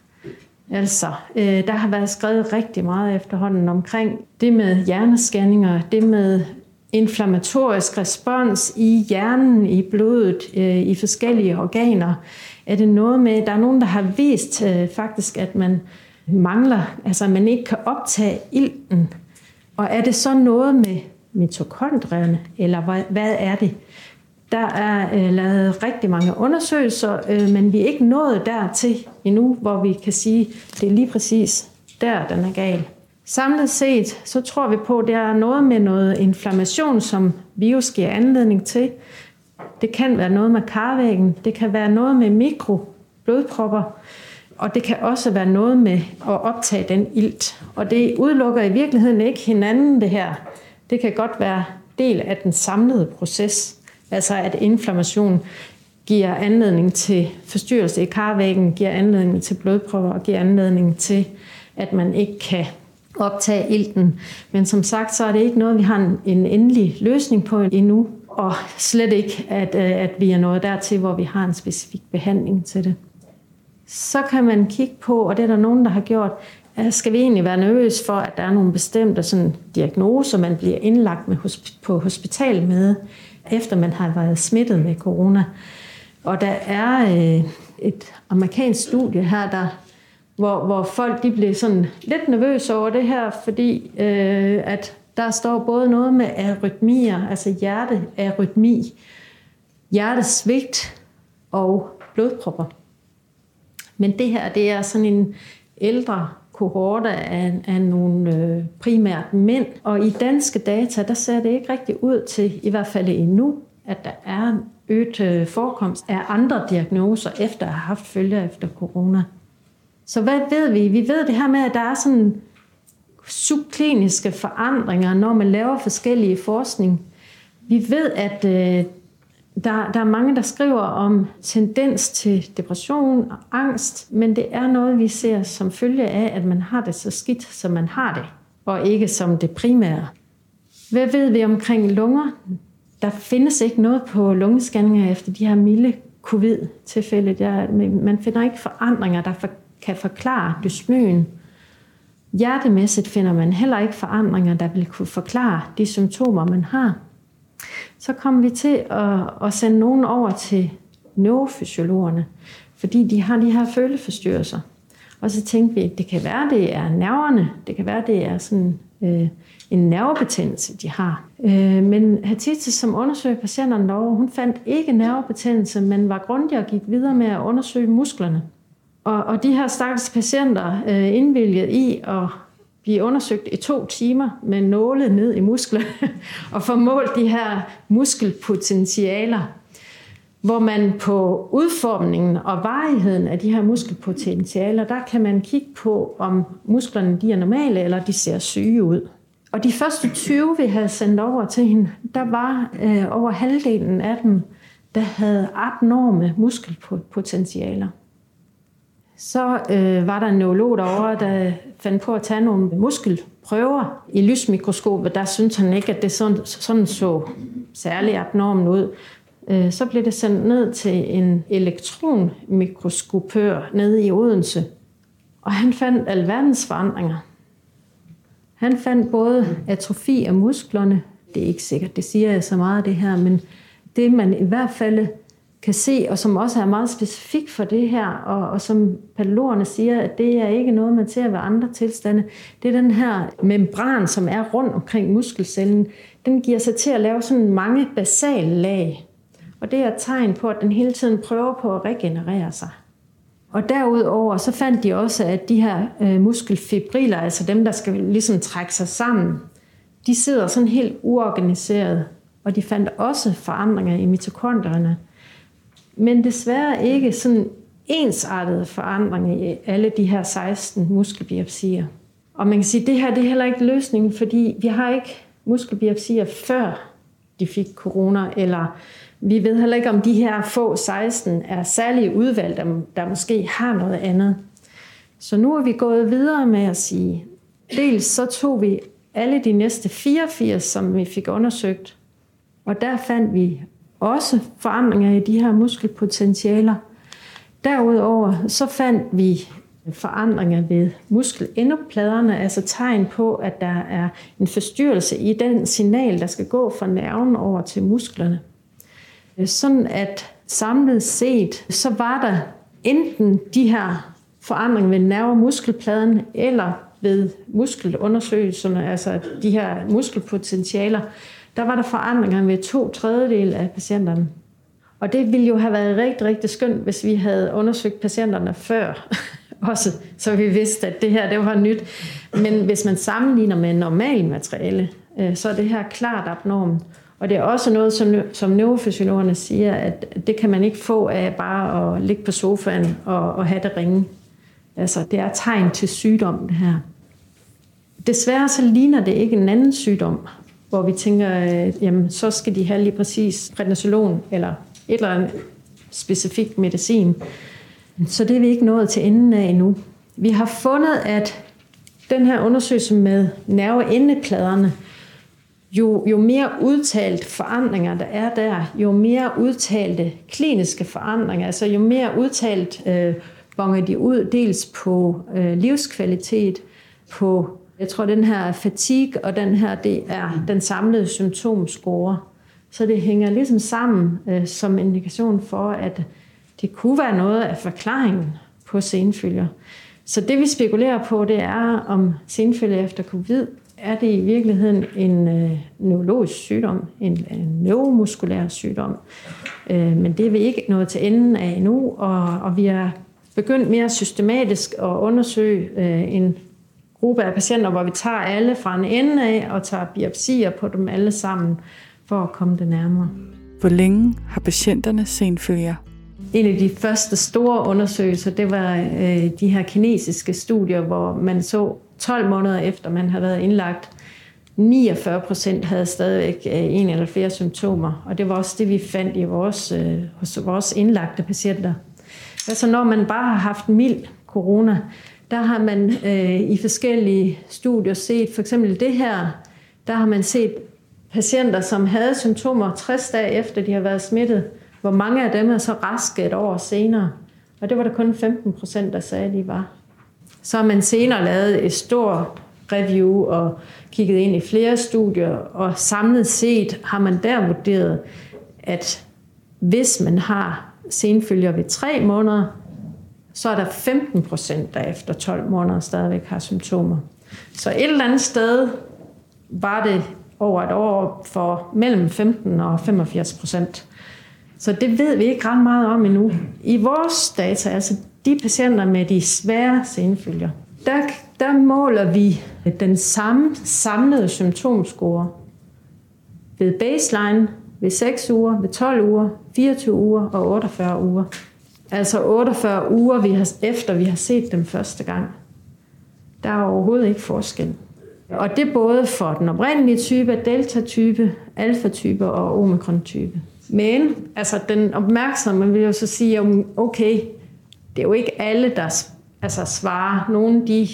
Altså, øh, der har været skrevet rigtig meget efterhånden omkring det med hjernescanninger, det med inflammatorisk respons i hjernen, i blodet, øh, i forskellige organer. Er det noget med, der er nogen, der har vist øh, faktisk, at man mangler, altså at man ikke kan optage ilten. Og er det så noget med mitokondrierne, eller hvad, hvad er det? Der er øh, lavet rigtig mange undersøgelser, øh, men vi er ikke nået dertil endnu, hvor vi kan sige, at det er lige præcis der, den er gal. Samlet set, så tror vi på, at det er noget med noget inflammation, som virus giver anledning til. Det kan være noget med karvæggen, det kan være noget med mikroblodpropper, og det kan også være noget med at optage den ilt. Og det udelukker i virkeligheden ikke hinanden, det her. Det kan godt være del af den samlede proces. Altså at inflammation giver anledning til forstyrrelse i karvæggen, giver anledning til blodprøver og giver anledning til, at man ikke kan optage ilten. Men som sagt, så er det ikke noget, vi har en endelig løsning på endnu, og slet ikke, at, øh, at vi er nået dertil, hvor vi har en specifik behandling til det. Så kan man kigge på, og det er der nogen, der har gjort, Eh, skal vi egentlig være nervøse for, at der er nogle bestemte sådan, diagnoser, man bliver indlagt med på hospital med, efter man har været smittet med corona. Og der er øh, et amerikansk studie her, der, hvor, hvor folk de blev sådan lidt nervøse over det her, fordi øh, at der står både noget med arytmier, altså hjertearytmi, hjertesvigt og blodpropper. Men det her, det er sådan en ældre kohorter af, af nogle øh, primært mænd. Og i danske data, der ser det ikke rigtig ud til, i hvert fald endnu, at der er øget øh, forekomst af andre diagnoser, efter at have haft følger efter corona. Så hvad ved vi? Vi ved det her med, at der er sådan subkliniske forandringer, når man laver forskellige forskning. Vi ved, at øh, der, der er mange, der skriver om tendens til depression og angst, men det er noget, vi ser som følge af, at man har det så skidt, som man har det, og ikke som det primære. Hvad ved vi omkring lunger? Der findes ikke noget på lungescanninger efter de her milde covid-tilfælde. man finder ikke forandringer, der kan forklare dysmyen. Hjertemæssigt finder man heller ikke forandringer, der vil kunne forklare de symptomer, man har så kom vi til at, at sende nogen over til neurofysiologerne, fordi de har de her føleforstyrrelser. Og så tænkte vi, at det kan være, det er nerverne, det kan være, det er sådan øh, en nervebetændelse, de har. Øh, men Hatitis, som undersøgte patienterne derovre, hun fandt ikke nervebetændelse, men var grundig og gik videre med at undersøge musklerne. Og, og de her stakkels patienter øh, indvilgede i at blive undersøgt i to timer med nåle ned i muskler <laughs> og få målt de her muskelpotentialer, hvor man på udformningen og varigheden af de her muskelpotentialer, der kan man kigge på, om musklerne de er normale eller de ser syge ud. Og de første 20, vi havde sendt over til hende, der var øh, over halvdelen af dem, der havde abnorme muskelpotentialer. Så øh, var der en neurolog derovre, der fandt på at tage nogle muskelprøver i lysmikroskopet. Der syntes han ikke, at det sådan, sådan så særlig abnormt ud. Øh, så blev det sendt ned til en elektronmikroskopør nede i Odense. Og han fandt alverdens forandringer. Han fandt både atrofi af musklerne, det er ikke sikkert, det siger jeg så meget det her, men det man i hvert fald kan se, og som også er meget specifik for det her, og, og som patologerne siger, at det er ikke noget, man ser ved andre tilstande. Det er den her membran, som er rundt omkring muskelcellen. Den giver sig til at lave sådan mange basale lag. Og det er et tegn på, at den hele tiden prøver på at regenerere sig. Og derudover så fandt de også, at de her øh, muskelfibriller, altså dem, der skal ligesom trække sig sammen, de sidder sådan helt uorganiseret. Og de fandt også forandringer i mitokondrierne, men desværre ikke sådan ensartede forandringer i alle de her 16 muskelbiopsier. Og man kan sige, at det her det er heller ikke løsningen, fordi vi har ikke muskelbiopsier før de fik corona, eller vi ved heller ikke, om de her få 16 er særlige udvalg, der, der måske har noget andet. Så nu er vi gået videre med at sige, dels så tog vi alle de næste 84, som vi fik undersøgt, og der fandt vi også forandringer i de her muskelpotentialer. Derudover så fandt vi forandringer ved muskelendopladerne, altså tegn på, at der er en forstyrrelse i den signal, der skal gå fra nerven over til musklerne. Sådan at samlet set, så var der enten de her forandringer ved nerve- og muskelpladen, eller ved muskelundersøgelserne, altså de her muskelpotentialer, der var der forandringer ved to tredjedel af patienterne. Og det ville jo have været rigtig, rigtig skønt, hvis vi havde undersøgt patienterne før <laughs> også, så vi vidste, at det her det var nyt. Men hvis man sammenligner med normal materiale, øh, så er det her klart abnormt. Og det er også noget, som, som neurofysiologerne siger, at det kan man ikke få af bare at ligge på sofaen og, og have det ringe. Altså, det er tegn til sygdom, det her. Desværre så ligner det ikke en anden sygdom, hvor vi tænker, at jamen, så skal de have lige præcis prednisolon eller et eller andet specifik medicin. Så det er vi ikke nået til enden af endnu. Vi har fundet, at den her undersøgelse med nerveendepladerne, jo, jo mere udtalt forandringer der er der, jo mere udtalte kliniske forandringer, altså jo mere udtalt øh, bonger de ud, dels på øh, livskvalitet, på, jeg tror den her fatigue, og den her, det er den samlede symptomscore. Så det hænger ligesom sammen øh, som indikation for, at det kunne være noget af forklaringen på senfølger. Så det vi spekulerer på, det er, om senfølger efter covid er det i virkeligheden en øh, neurologisk sygdom, en, en neuromuskulær sygdom. Øh, men det er vi ikke nået til enden af endnu, og, og vi har begyndt mere systematisk at undersøge øh, en gruppe af patienter, hvor vi tager alle fra en ende af og tager biopsier på dem alle sammen for at komme det nærmere. Hvor længe har patienterne senfølger? En af de første store undersøgelser, det var øh, de her kinesiske studier, hvor man så 12 måneder efter man havde været indlagt, 49 procent havde stadigvæk øh, en eller flere symptomer, og det var også det, vi fandt i vores, øh, hos vores indlagte patienter. Altså når man bare har haft mild corona, der har man øh, i forskellige studier set, for eksempel det her, der har man set patienter, som havde symptomer 60 dage efter, de har været smittet, hvor mange af dem er så raske et år senere. Og det var der kun 15 procent, der sagde, at de var. Så har man senere lavet et stort review og kigget ind i flere studier, og samlet set har man der vurderet, at hvis man har senfølger ved tre måneder, så er der 15 procent, der efter 12 måneder stadigvæk har symptomer. Så et eller andet sted var det over et år for mellem 15 og 85 procent. Så det ved vi ikke ret meget om endnu. I vores data, altså de patienter med de svære senfølger, der, der måler vi den samme samlede symptomscore ved baseline ved 6 uger, ved 12 uger, 24 uger og 48 uger. Altså 48 uger vi har, efter vi har set dem første gang. Der er overhovedet ikke forskel. Og det er både for den oprindelige type, delta-type, alfa-type og omikron-type. Men altså, den opmærksomme vil jo så sige, okay, det er jo ikke alle, der altså, svarer. Nogle de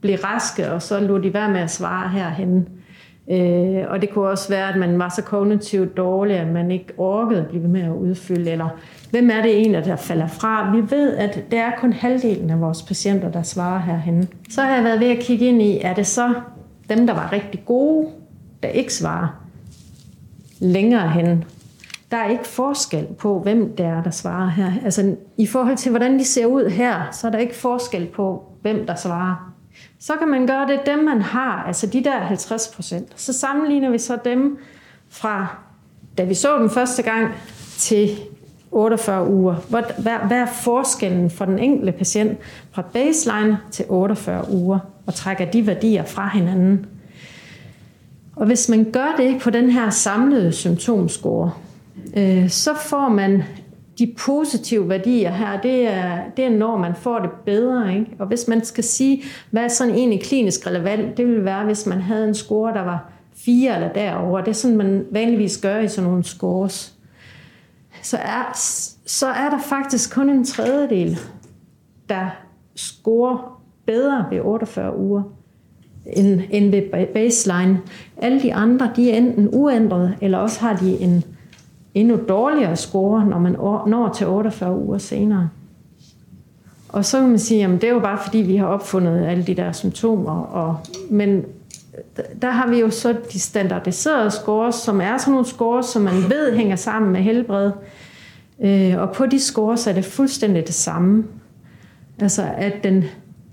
blev raske, og så lå de være med at svare herhen. Øh, og det kunne også være, at man var så kognitivt dårlig, at man ikke orkede at blive med at udfylde. Eller hvem er det egentlig, der falder fra? Vi ved, at det er kun halvdelen af vores patienter, der svarer herhen. Så har jeg været ved at kigge ind i, er det så dem, der var rigtig gode, der ikke svarer længere hen? der er ikke forskel på, hvem det er, der svarer her. Altså, i forhold til, hvordan de ser ud her, så er der ikke forskel på, hvem der svarer. Så kan man gøre det, dem man har, altså de der 50 procent. Så sammenligner vi så dem fra, da vi så dem første gang, til 48 uger. Hvad, hvad er forskellen for den enkelte patient fra baseline til 48 uger, og trækker de værdier fra hinanden? Og hvis man gør det på den her samlede symptomscore, øh, så får man de positive værdier her, det er, det er når man får det bedre. Ikke? Og hvis man skal sige, hvad er sådan egentlig klinisk relevant, det ville være, hvis man havde en score, der var fire eller derover. Det er sådan, man vanligvis gør i sådan nogle scores. Så er, så er der faktisk kun en tredjedel, der scorer bedre ved 48 uger end, end ved baseline. Alle de andre, de er enten uændrede, eller også har de en endnu dårligere score, når man når til 48 uger senere. Og så kan man sige, at det er jo bare fordi, vi har opfundet alle de der symptomer. Og, men der har vi jo så de standardiserede scores, som er sådan nogle scores, som man ved hænger sammen med helbred. Øh, og på de scores er det fuldstændig det samme. Altså at den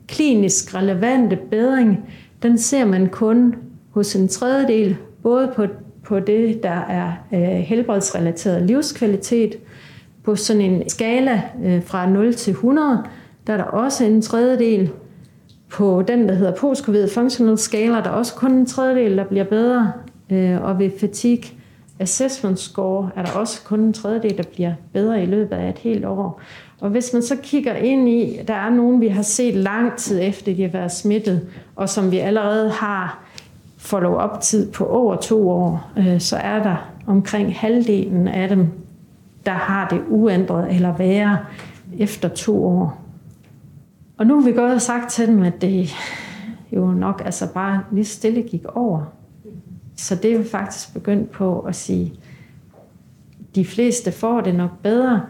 klinisk relevante bedring, den ser man kun hos en tredjedel, både på på det, der er øh, helbredsrelateret livskvalitet. På sådan en skala øh, fra 0 til 100, der er der også en tredjedel. På den, der hedder post-covid functional scale, der er også kun en tredjedel, der bliver bedre. Øh, og ved fatigue assessment score er der også kun en tredjedel, der bliver bedre i løbet af et helt år. Og hvis man så kigger ind i, der er nogen, vi har set lang tid efter, de har været smittet, og som vi allerede har follow-up tid på over to år, øh, så er der omkring halvdelen af dem, der har det uændret eller værre efter to år. Og nu har vi gået og sagt til dem, at det jo nok altså bare lige stille gik over. Så det er vi faktisk begyndt på at sige, de fleste får det nok bedre.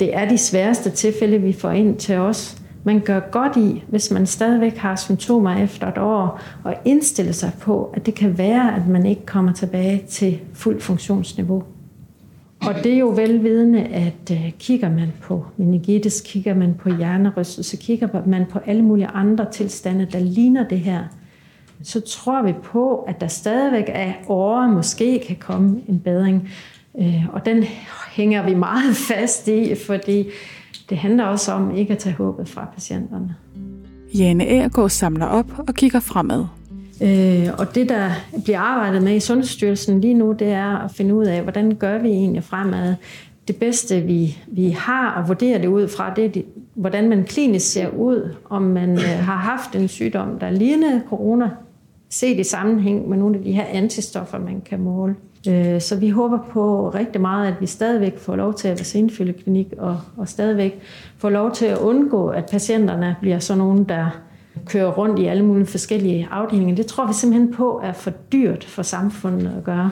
Det er de sværeste tilfælde, vi får ind til os. Man gør godt i, hvis man stadigvæk har symptomer efter et år, og indstille sig på, at det kan være, at man ikke kommer tilbage til fuld funktionsniveau. Og det er jo velvidende, at øh, kigger man på meningitis, kigger man på hjernerystelse, kigger man på alle mulige andre tilstande, der ligner det her, så tror vi på, at der stadigvæk er år, måske kan komme en bedring. Øh, og den hænger vi meget fast i, fordi det handler også om ikke at tage håbet fra patienterne. Jane Aargaard samler op og kigger fremad. Øh, og det, der bliver arbejdet med i Sundhedsstyrelsen lige nu, det er at finde ud af, hvordan gør vi egentlig fremad. Det bedste, vi, vi har at vurdere det ud fra, det er, det, hvordan man klinisk ser ud, om man øh, har haft en sygdom, der ligner corona, set i sammenhæng med nogle af de her antistoffer, man kan måle. Øh, så vi håber på rigtig meget, at vi stadigvæk får lov til at være senfølgeklinik, og, og stadigvæk får lov til at undgå, at patienterne bliver sådan nogen, der kører rundt i alle mulige forskellige afdelinger. Det tror vi simpelthen på er for dyrt for samfundet at gøre.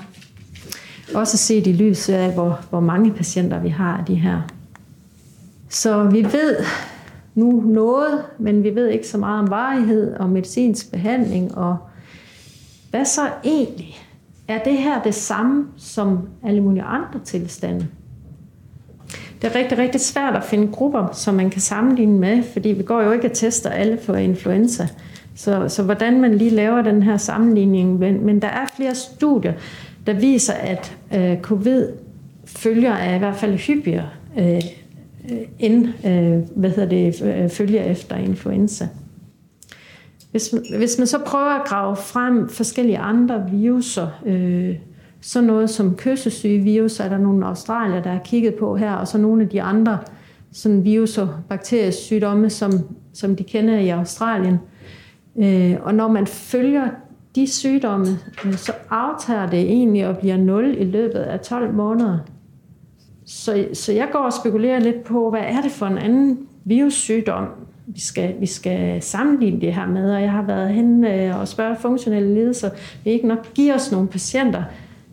Også set i lyset af, hvor, hvor mange patienter vi har af de her. Så vi ved nu noget, men vi ved ikke så meget om varighed og medicinsk behandling. Og hvad så egentlig? Er det her det samme som alle mulige andre tilstande? det er rigtig, rigtig svært at finde grupper, som man kan sammenligne med, fordi vi går jo ikke og tester alle for influenza. Så, så hvordan man lige laver den her sammenligning, men, men der er flere studier, der viser, at øh, covid følger er i hvert fald hyppigere øh, øh, end øh, hvad hedder det, øh, følger efter influenza. Hvis, hvis man så prøver at grave frem forskellige andre viruser, øh, så noget som kyssesygevirus er der nogle australier, der har kigget på her, og så nogle af de andre sådan virus- og bakteriesygdomme, som, som de kender i Australien. Øh, og når man følger de sygdomme, øh, så aftager det egentlig og bliver 0 i løbet af 12 måneder. Så, så jeg går og spekulerer lidt på, hvad er det for en anden virussygdom, vi skal, vi skal sammenligne det her med. Og jeg har været hen øh, og spørge funktionelle ledelser, vil ikke nok give os nogle patienter,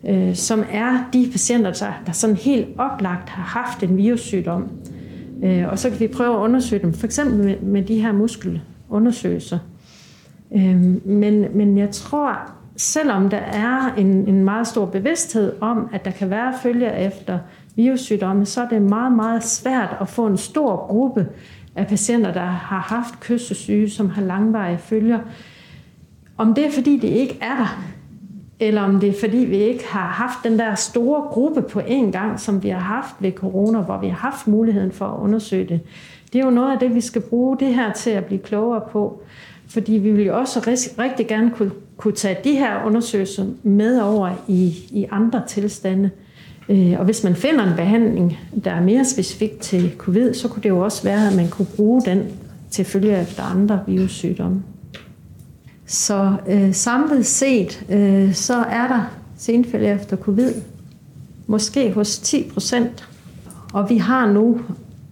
øh, som er de patienter, der, der sådan helt oplagt har haft en virussygdom. Øh, og så kan vi prøve at undersøge dem, for eksempel med, med de her muskelundersøgelser. Øh, men, men jeg tror, selvom der er en, en meget stor bevidsthed om, at der kan være følger efter virussygdomme, så er det meget, meget svært at få en stor gruppe af patienter, der har haft kyssesyge, som har langvarige følger. Om det er, fordi det ikke er der, eller om det er fordi, vi ikke har haft den der store gruppe på én gang, som vi har haft ved corona, hvor vi har haft muligheden for at undersøge det. Det er jo noget af det, vi skal bruge det her til at blive klogere på. Fordi vi vil jo også rigtig gerne kunne, kunne tage de her undersøgelser med over i, i andre tilstande. Øh, og hvis man finder en behandling, der er mere specifik til covid, så kunne det jo også være, at man kunne bruge den til følge efter andre virussygdomme. Så øh, samlet set, øh, så er der senfælde efter covid, måske hos 10 procent. Og vi har nu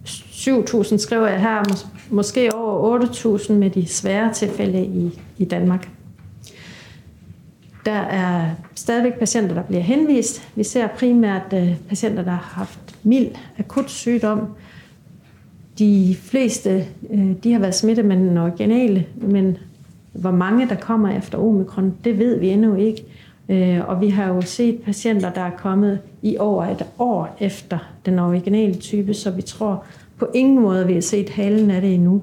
7.000, skriver jeg her, mås- måske over 8.000 med de svære tilfælde i, i Danmark. Der er stadigvæk patienter, der bliver henvist. Vi ser primært øh, patienter, der har haft mild akut sygdom. De fleste øh, de har været smittet med den originale, men hvor mange der kommer efter omikron, det ved vi endnu ikke. Øh, og vi har jo set patienter, der er kommet i over et år efter den originale type, så vi tror på ingen måde, vi har set halen af det endnu.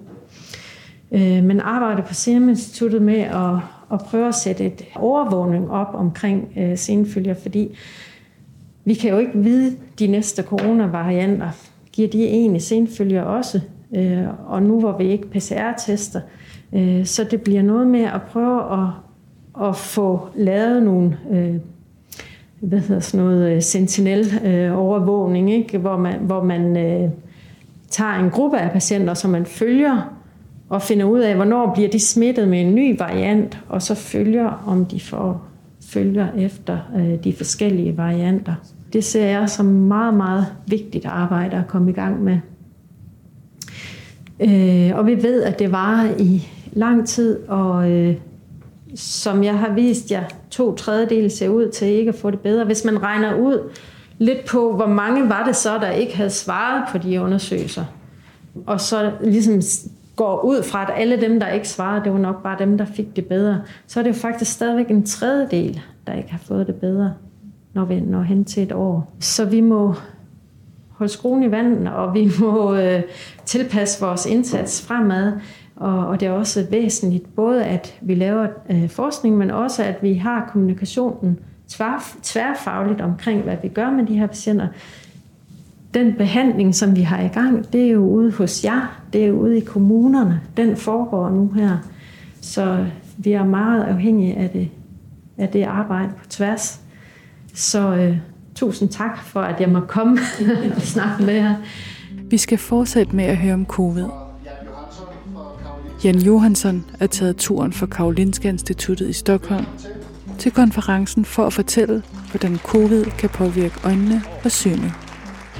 Men arbejder på Serum Instituttet med at, at prøve at sætte et overvågning op omkring øh, senfølger, fordi vi kan jo ikke vide de næste coronavarianter. Giver de egentlig senfølger også? Øh, og nu hvor vi ikke PCR-tester, Øh, så det bliver noget med at prøve at, at få lavet nogle øh, hvad hedder sådan noget, øh, sentinel-overvågning, øh, ikke? Hvor, man, hvor man øh, tager en gruppe af patienter, som man følger, og finder ud af, hvornår bliver de smittet med en ny variant, og så følger, om de får følger efter øh, de forskellige varianter. Det ser jeg som meget, meget vigtigt arbejde at komme i gang med. Øh, og vi ved, at det varer i lang tid, og øh, som jeg har vist jer, to tredjedele ser ud til ikke at få det bedre. Hvis man regner ud lidt på, hvor mange var det så, der ikke havde svaret på de undersøgelser, og så ligesom går ud fra, at alle dem, der ikke svarede, det var nok bare dem, der fik det bedre, så er det jo faktisk stadigvæk en tredjedel, der ikke har fået det bedre, når vi når hen til et år. Så vi må holde skruen i vandet, og vi må øh, tilpasse vores indsats fremad. Og, og det er også væsentligt, både at vi laver øh, forskning, men også at vi har kommunikationen tværfagligt omkring, hvad vi gør med de her patienter. Den behandling, som vi har i gang, det er jo ude hos jer, det er jo ude i kommunerne. Den foregår nu her. Så vi er meget afhængige af det, af det arbejde på tværs. Så øh, tusind tak for, at jeg må komme og <laughs> snakke med jer. Vi skal fortsætte med at høre om covid. Jan Johansson er taget turen fra Karolinska Instituttet i Stockholm til konferencen for at fortælle, hvordan covid kan påvirke øjnene og synet.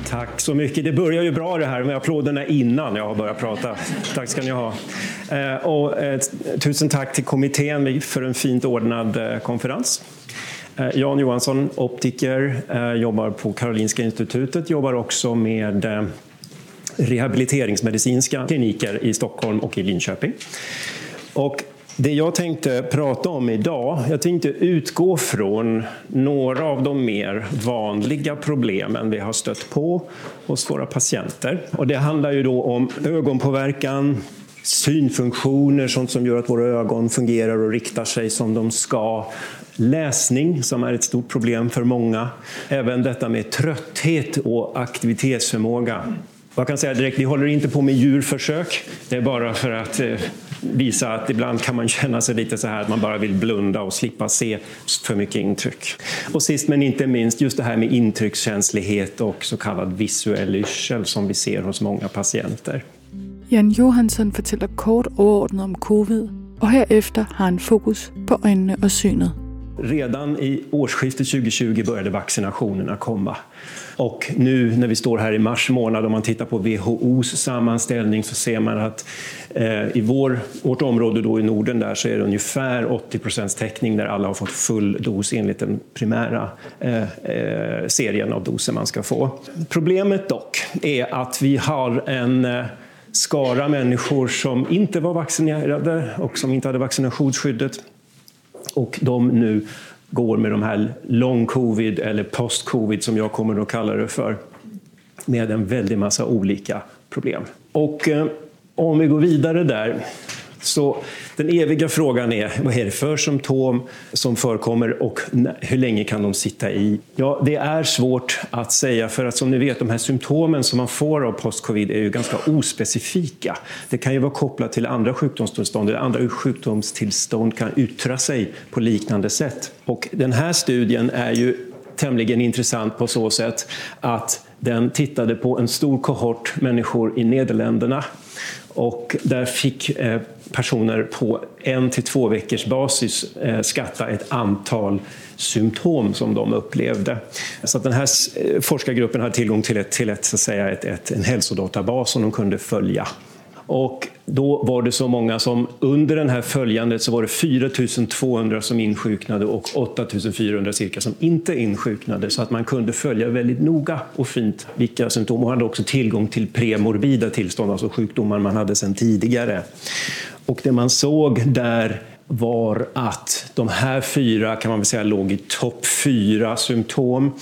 Tack så mycket. Det börjar ju bra det här med applåderna innan jag har börjat prata. Tack ska ni ha. Eh, och eh, tusen tack till kommittén för en fint ordnad eh, konferens. Jan Johansson, optiker, jobbar på Karolinska institutet, jobbar också med rehabiliteringsmedicinska kliniker i Stockholm och i Linköping. Och det jag tänkte prata om idag, jag tänkte utgå från några av de mer vanliga problemen vi har stött på hos våra patienter. Och det handlar ju då om ögonpåverkan, synfunktioner, sånt som gör att våra ögon fungerar och riktar sig som de ska. Läsning, som är ett stort problem för många. Även detta med trötthet och aktivitetsförmåga. Jag kan säga direkt, vi håller inte på med djurförsök. Det är bara för att eh, visar visa att ibland kan man <laughs> känna sig lite så här att man bara vill blunda och slippa se för mycket intryck. Och sist men inte minst just det här med intryckskänslighet och så kallad visuell yrsel som vi ser hos många patienter. Jan Johansson berättar kort överordnat om covid, och herefter har han fokus på ögonen och synet. Redan i årsskiftet 2020 började vaccinationerna komma. Och nu när vi står här i mars månad, om man tittar på WHOs sammanställning så ser man att eh, i vår, vårt område då i Norden där så är det ungefär 80 procents täckning där alla har fått full dos enligt den primära eh, eh, serien av doser man ska få. Problemet dock är att vi har en eh, skara människor som inte var vaccinerade och som inte hade vaccinationsskyddet och de nu går med de här long covid eller post covid som jag kommer att kalla det för med en väldig massa olika problem. Och eh, om vi går vidare där så den eviga frågan är vad är det för symptom som förekommer och hur länge kan de sitta i? Ja, det är svårt att säga för att som ni vet, de här symptomen som man får av postcovid är ju ganska ospecifika. Det kan ju vara kopplat till andra sjukdomstillstånd eller andra sjukdomstillstånd kan yttra sig på liknande sätt. Och den här studien är ju tämligen intressant på så sätt att den tittade på en stor kohort människor i Nederländerna och där fick eh, personer på en till två veckors basis eh, skatta ett antal symptom som de upplevde. Så att den här eh, forskargruppen hade tillgång till, ett, till ett, så att säga, ett, ett, en hälsodatabas som de kunde följa. Och då var det så många som under den här följandet så var det 4 200 som insjuknade och 8 400 cirka som inte insjuknade så att man kunde följa väldigt noga och fint vilka symptom och hade också tillgång till premorbida tillstånd, alltså sjukdomar man hade sedan tidigare. Och det man såg där var att de här fyra kan man väl säga låg i topp fyra symptom.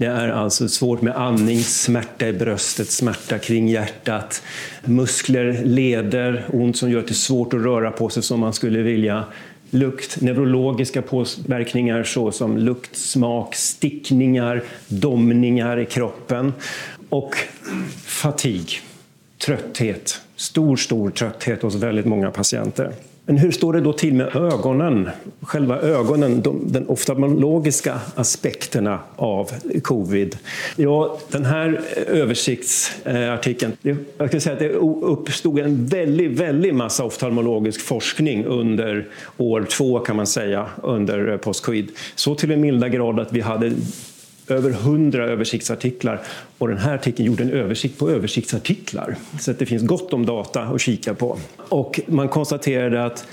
Det är alltså svårt med andning, smärta i bröstet, smärta kring hjärtat, muskler, leder, ont som gör att det är svårt att röra på sig som man skulle vilja. Lukt, neurologiska påverkningar såsom lukt, smak, stickningar, domningar i kroppen och fatig, trötthet, stor, stor trötthet hos väldigt många patienter. Men hur står det då till med ögonen? Själva ögonen, de, den oftalmologiska aspekterna av covid. Ja, den här eh, översiktsartikeln, jag kan säga att det uppstod en väldigt, väldigt massa oftalmologisk forskning under år två kan man säga, under eh, post-covid. Så till en milda grad att vi hade över hundra översiktsartiklar och den här artikeln gjorde en översikt på översiktsartiklar. Så att det finns gott om data att kika på. Och man konstaterade att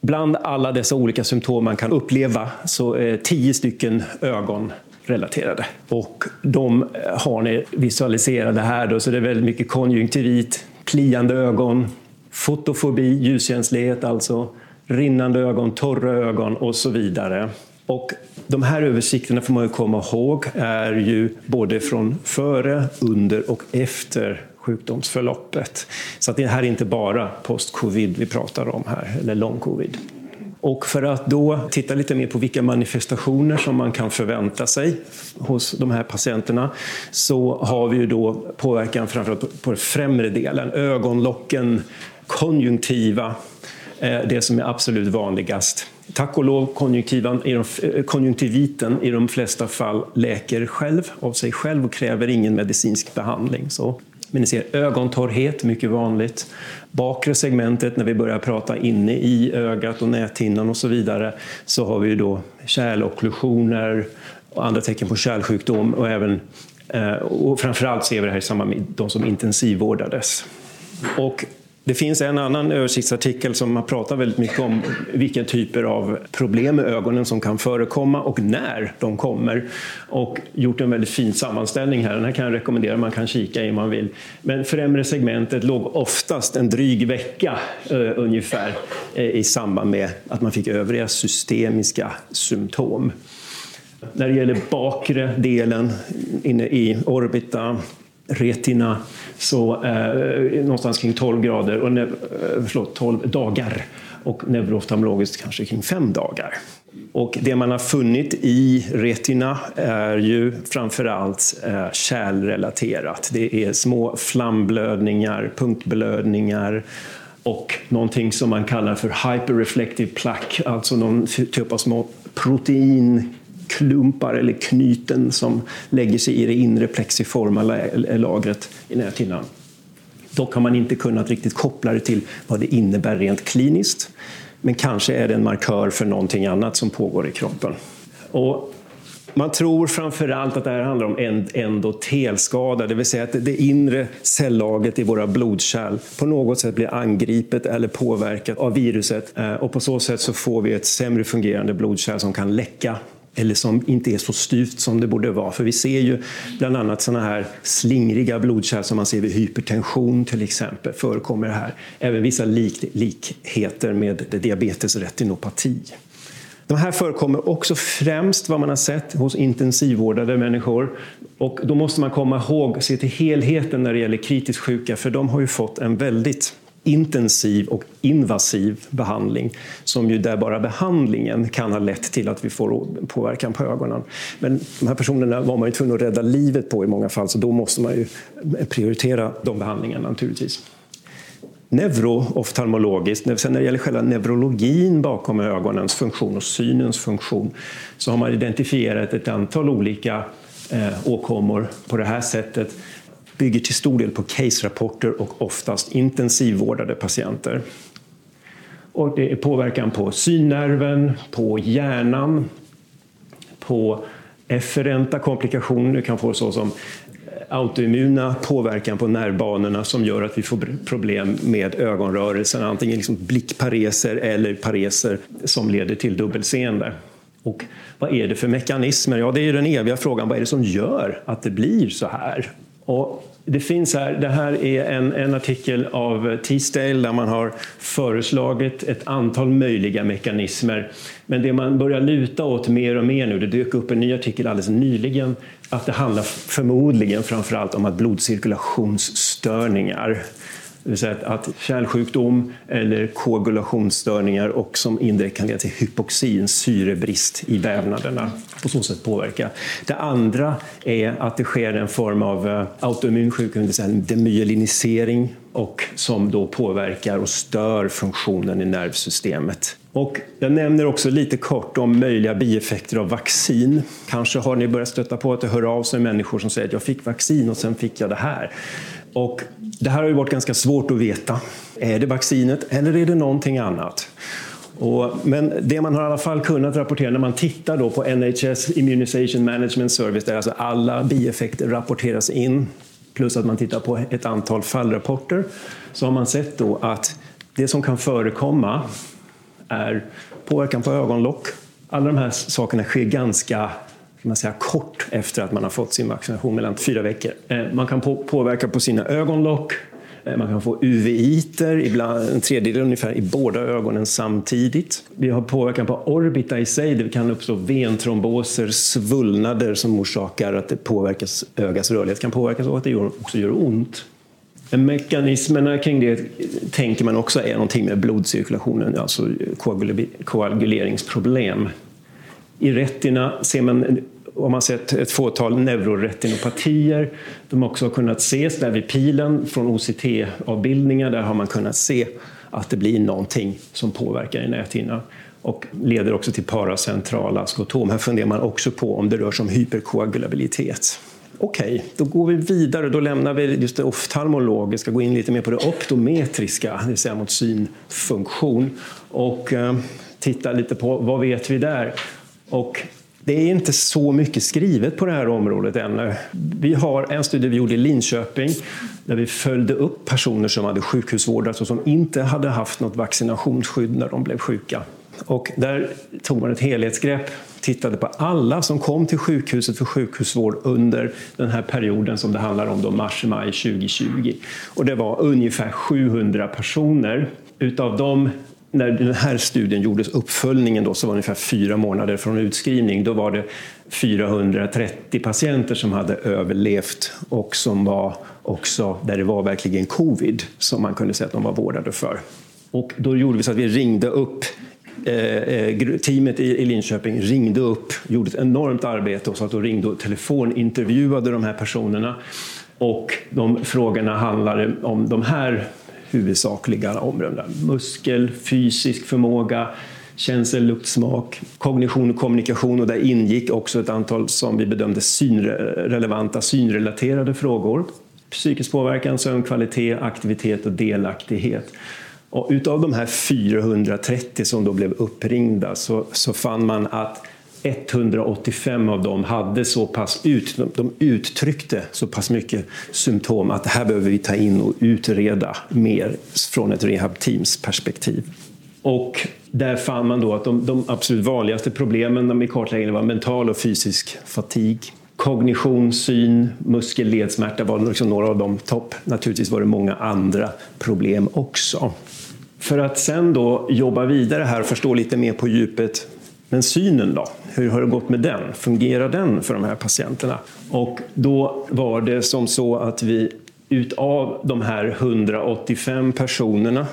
bland alla dessa olika symptom man kan uppleva så är tio stycken ögon relaterade. Och de har ni visualiserade här då, så det är väldigt mycket konjunktivit, kliande ögon, fotofobi, ljuskänslighet alltså, rinnande ögon, torra ögon och så vidare. Och de här översikterna får man ju komma ihåg är ju både från före, under och efter sjukdomsförloppet. Så att det här är inte bara post-covid vi pratar om här, eller long-covid. Och för att då titta lite mer på vilka manifestationer som man kan förvänta sig hos de här patienterna så har vi ju då påverkan framförallt på den främre delen, ögonlocken, konjunktiva, eh, det som är absolut vanligast. Tack och lov eh, konjunktiviten i de flesta fall läker själv av sig själv och kräver ingen medicinsk behandling. Så, men ni ser ögontorrhet, mycket vanligt. Bakre segmentet, när vi börjar prata inne i ögat och näthinnan och så vidare, så har vi då kärlokklusioner och andra tecken på kärlsjukdom och även eh, och framförallt ser vi det här i samband med de som intensivvårdades. Och det finns en annan översiktsartikel som har pratat väldigt mycket om vilka typer av problem med ögonen som kan förekomma och när de kommer. Och gjort en väldigt fin sammanställning här. Den här kan jag rekommendera, man kan kika i om man vill. Men främre segmentet låg oftast en dryg vecka eh, ungefär eh, i samband med att man fick övriga systemiska symptom. När det gäller bakre delen inne i orbita retina så eh, någonstans kring 12 grader, och eh, förlåt, 12 dagar och neurooftalmologiskt kanske kring 5 dagar. Och det man har funnit i retina är ju framförallt eh, kärlrelaterat. Det är små flamblödningar, punktblödningar och någonting som man kallar för hyperreflective plaque, alltså någon typ av små protein klumpar eller knyten som lägger sig i det inre plexiforma lagret i näthinnan. Dock har man inte kunnat riktigt koppla det till vad det innebär rent kliniskt. Men kanske är det en markör för någonting annat som pågår i kroppen. Och man tror framför allt att det här handlar om endotelskada, det vill säga att det inre cellagret i våra blodkärl på något sätt blir angripet eller påverkat av viruset eh, och på så sätt så får vi ett sämre fungerande blodkärl som kan läcka eller som inte är så styvt som det borde vara. För vi ser ju bland annat sådana här slingriga blodkärl som man ser vid hypertension till exempel förekommer här. Även vissa lik likheter med diabetes retinopati. De här förekommer också främst vad man har sett hos intensivvårdade människor. Och då måste man komma ihåg, se till helheten när det gäller kritiskt sjuka, för de har ju fått en väldigt intensiv och invasiv behandling som ju där bara behandlingen kan ha lett till att vi får påverkan på ögonen. Men de här personerna var man ju tvungen att rädda livet på i många fall så då måste man ju prioritera de behandlingarna naturligtvis. Neurooftalmologiskt, sen när det gäller själva neurologin bakom ögonens funktion och synens funktion så har man identifierat ett antal olika eh, åkommor på det här sättet bygger till stor del på case-rapporter och oftast intensivvårdade patienter. Och det är påverkan på synnerven, på hjärnan, på efferenta komplikationer. Du kan få så som eh, autoimmuna påverkan på nervbanorna som gör att vi får problem med ögonrörelsen, antingen liksom blickpareser eller pareser som leder till dubbelseende. Och vad är det för mekanismer? Ja, det är den eviga frågan. Vad är det som gör att det blir så här? Och det finns här, det här är en, en artikel av Teasdale där man har föreslagit ett antal möjliga mekanismer. Men det man börjar luta åt mer och mer nu, det dök upp en ny artikel alldeles nyligen, att det handlar förmodligen framförallt om att blodcirkulationsstörningar det vill säga att kärlsjukdom eller koagulationsstörningar och som indirekt kan leda till hypoxin, syrebrist i vävnaderna, på så sätt påverka. Det andra är att det sker en form av eh, autoimmun sjukdom, det vill säga en demyelinisering och som då påverkar och stör funktionen i nervsystemet. Och jag nämner också lite kort om möjliga bieffekter av vaccin. Kanske har ni börjat stöta på att det hör av sig människor som säger att jag fick vaccin och sen fick jag det här. Och det här har ju varit ganska svårt att veta. Är det vaccinet eller är det någonting annat? Och, men det man har i alla fall kunnat rapportera när man tittar då på NHS Immunization Management Service, där alltså alla bieffekter rapporteras in, plus att man tittar på ett antal fallrapporter, så har man sett då att det som kan förekomma är påverkan på ögonlock. Alla de här sakerna sker ganska man säga, kort efter att man har fått sin vaccination, mellan fyra veckor. Eh, man kan påverka på sina ögonlock, eh, man kan få UV-iter, ibland en tredjedel ungefär, i båda ögonen samtidigt. Vi har påverkan på orbita i sig, det kan uppstå ventromboser, svullnader som orsakar att det påverkas ögats rörlighet, kan påverkas och att det också gör ont. Mekanismerna kring det tänker man också är någonting med blodcirkulationen, alltså koaguleringsproblem. I retina ser man om man sett ett fåtal neuroretinopatier. De har också kunnat ses där vid pilen från OCT-avbildningar. Där har man kunnat se att det blir någonting som påverkar i näthinnan och leder också till paracentrala skotom. Här funderar man också på om det rör sig om hyperkoagulabilitet. Okej, okay, då går vi vidare. Då lämnar vi just det oftalmologiska, och går in lite mer på det optometriska, det vill säga mot synfunktion och eh, tittar lite på vad vet vi där. Och det är inte så mycket skrivet på det här området ännu. Vi har en studie vi gjorde i Linköping där vi följde upp personer som hade sjukhusvårdats och som inte hade haft något vaccinationsskydd när de blev sjuka. Och där tog man ett helhetsgrepp, tittade på alla som kom till sjukhuset för sjukhusvård under den här perioden som det handlar om, då mars-maj 2020. Och det var ungefär 700 personer. Utav dem när den här studien gjordes, uppföljningen då, så var det ungefär fyra månader från utskrivning. Då var det 430 patienter som hade överlevt och som var också där det var verkligen covid som man kunde säga att de var vårdade för. Och då gjorde vi så att vi ringde upp eh, eh teamet i Linköping ringde upp, gjorde ett enormt arbete och så att de ringde och telefonintervjuade de här personerna. Och de frågorna handlade om de här huvudsakliga områdena. Muskel, fysisk förmåga, känsel, lukt, smak, kognition och kommunikation och där ingick också ett antal som vi bedömde synrelevanta, synrelaterade frågor. Psykisk påverkan, sömnkvalitet, aktivitet och delaktighet. Och utav de här 430 som då blev uppringda så, så fann man att 185 av dem hade så pass ut, de uttryckte så pass mycket symptom att det här behöver vi ta in och utreda mer från ett rehabteams perspektiv. Och där fann man då att de, de absolut vanligaste problemen i kartläggningen var mental och fysisk fatig. Kognition, syn, muskel, ledsmärta var liksom några av de topp. Naturligtvis var det många andra problem också. För att sen då jobba vidare här och förstå lite mer på djupet men synen då? Hur har det gått med den? Fungerar den för de här patienterna? Och då var det som så att vi utav de här 185 personerna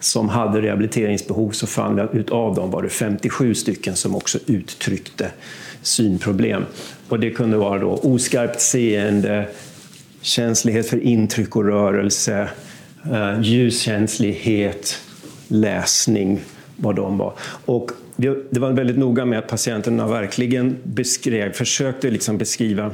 som hade rehabiliteringsbehov så fann vi att utav dem var det 57 stycken som också uttryckte synproblem. Och det kunde vara då oskarpt seende, känslighet för intryck och rörelse, eh, ljuskänslighet, läsning, vad de var. Och det var väldigt noga med att patienterna verkligen beskrev, försökte liksom beskriva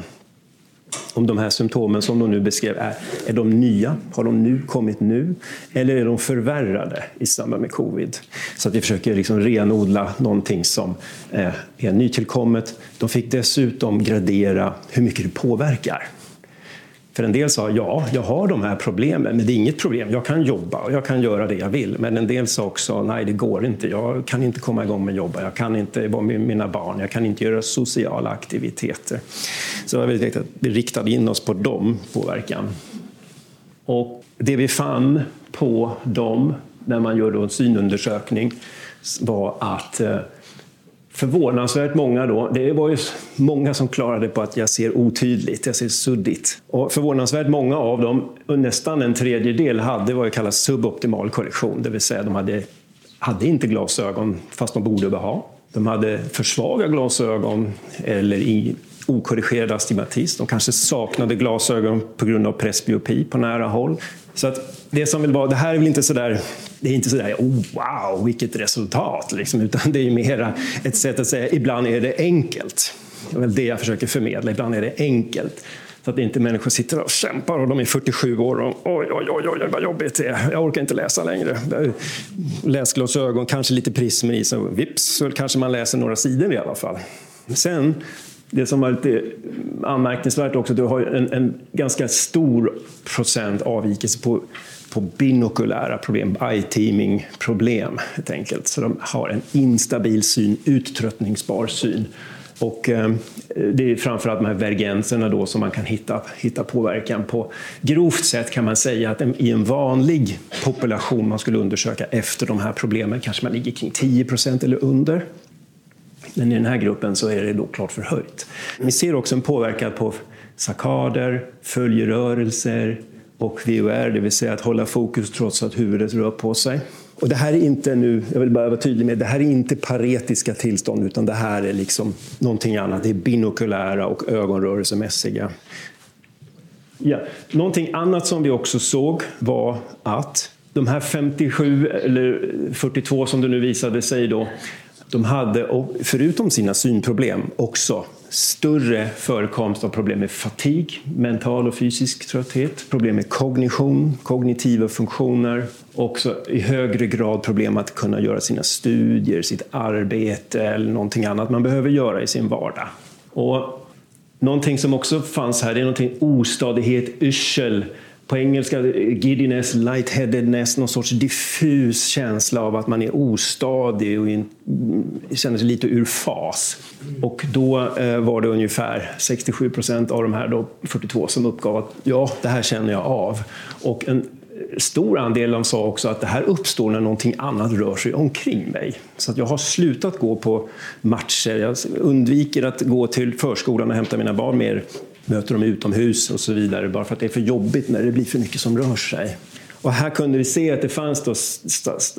om de här symptomen som de nu beskrev är, är de nya? Har de nu kommit nu? Eller är de förvärrade i samband med covid? Så att vi försöker liksom renodla någonting som eh, är nytillkommet. De fick dessutom gradera hur mycket det påverkar. För en del sa ja, jag har de här problemen, men det är inget problem. Jag kan jobba och jag kan göra det jag vill. Men en del sa också nej, det går inte. Jag kan inte komma igång med jobba. Jag kan inte vara med mina barn. Jag kan inte göra sociala aktiviteter. Så det var väldigt viktigt att vi riktade in oss på dem påverkan. Och det vi fann på dem när man gör en synundersökning var att eh, förvånansvärt många då. Det var ju många som klarade på att jag ser otydligt, jag ser suddigt. Och förvånansvärt många av dem, nästan en tredjedel, hade vad jag kallar suboptimal korrektion. Det vill säga de hade, hade inte glasögon fast de borde ha. De hade för svaga glasögon eller i okorrigerad astigmatism. De kanske saknade glasögon på grund av presbyopi på nära håll. Så att det som vill vara, det här är väl inte sådär, det är inte sådär oh, wow vilket resultat, liksom, utan det är mera ett sätt att säga ibland är det enkelt. Det är väl det jag försöker förmedla, ibland är det enkelt. Så att inte människor sitter och kämpar och de är 47 år och oj, oj, oj, oj vad jobbigt det är. Jag orkar inte läsa längre. Läsglasögon, kanske lite prismer i, så vips så kanske man läser några sidor i alla fall. Sen det som var lite anmärkningsvärt också, du har en, en ganska stor procent avvikelse på, på binokulära problem, eye-teaming problem helt enkelt. Så de har en instabil syn, uttröttningsbar syn. Och eh, det är framförallt de här vergenserna då som man kan hitta, hitta påverkan på. Grovt sett kan man säga att i en vanlig population man skulle undersöka efter de här problemen kanske man ligger kring 10 procent eller under. Men i den här gruppen så är det då klart förhöjt. Vi ser också en påverkan på sakader, följerörelser och VOR, det vill säga att hålla fokus trots att huvudet rör på sig. Och det här är inte nu, jag vill bara vara tydlig med, det här är inte paretiska tillstånd utan det här är liksom någonting annat. Det är binokulära och ögonrörelsemässiga. Ja. Någonting annat som vi också såg var att de här 57 eller 42 som det nu visade sig då de hade, förutom sina synproblem, också större förekomst av problem med fatig, mental och fysisk trötthet, problem med kognition, kognitiva funktioner, också i högre grad problem att kunna göra sina studier, sitt arbete eller någonting annat man behöver göra i sin vardag. Och någonting som också fanns här det är någonting ostadighet, yrsel, på engelska giddiness, lightheadedness, någon sorts diffus känsla av att man är ostadig och in, känner sig lite ur fas. Och då eh, var det ungefär 67 procent av de här då, 42 som uppgav att ja, det här känner jag av. Och en stor andel de sa också att det här uppstår när någonting annat rör sig omkring mig. Så att jag har slutat gå på matcher, jag undviker att gå till förskolan och hämta mina barn mer möter dem utomhus och så vidare, bara för att det är för jobbigt när det blir för mycket som rör sig. Och här kunde vi se att det fanns då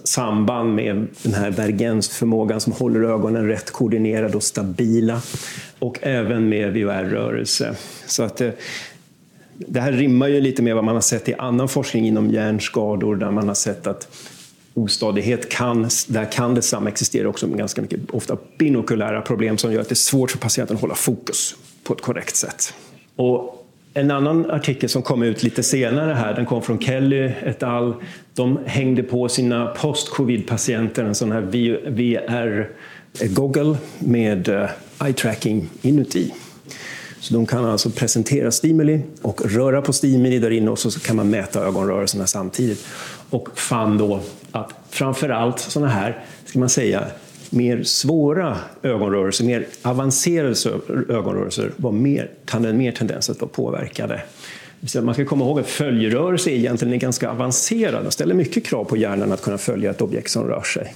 samband med den här vergensförmågan som håller ögonen rätt koordinerade och stabila och även med VOR-rörelse. Så att det, det här rimmar ju lite med vad man har sett i annan forskning inom hjärnskador där man har sett att ostadighet kan, där kan det samexistera också med ganska mycket, ofta binokulära problem som gör att det är svårt för patienten att hålla fokus på ett korrekt sätt. Och en annan artikel som kom ut lite senare här, den kom från Kelly et al. De hängde på sina post-covid-patienter en sån här VR-goggle med eh, eye tracking inuti. Så de kan alltså presentera stimuli och röra på stimuli där inne och så kan man mäta ögonrörelserna samtidigt. Och fann då att framförallt sådana här, ska man säga, mer svåra ögonrörelser, mer avancerade ögonrörelser var mer, hade en mer tendens att vara påverkade. Man ska komma ihåg att följerörelse är egentligen ganska avancerad och ställer mycket krav på hjärnan att kunna följa ett objekt som rör sig.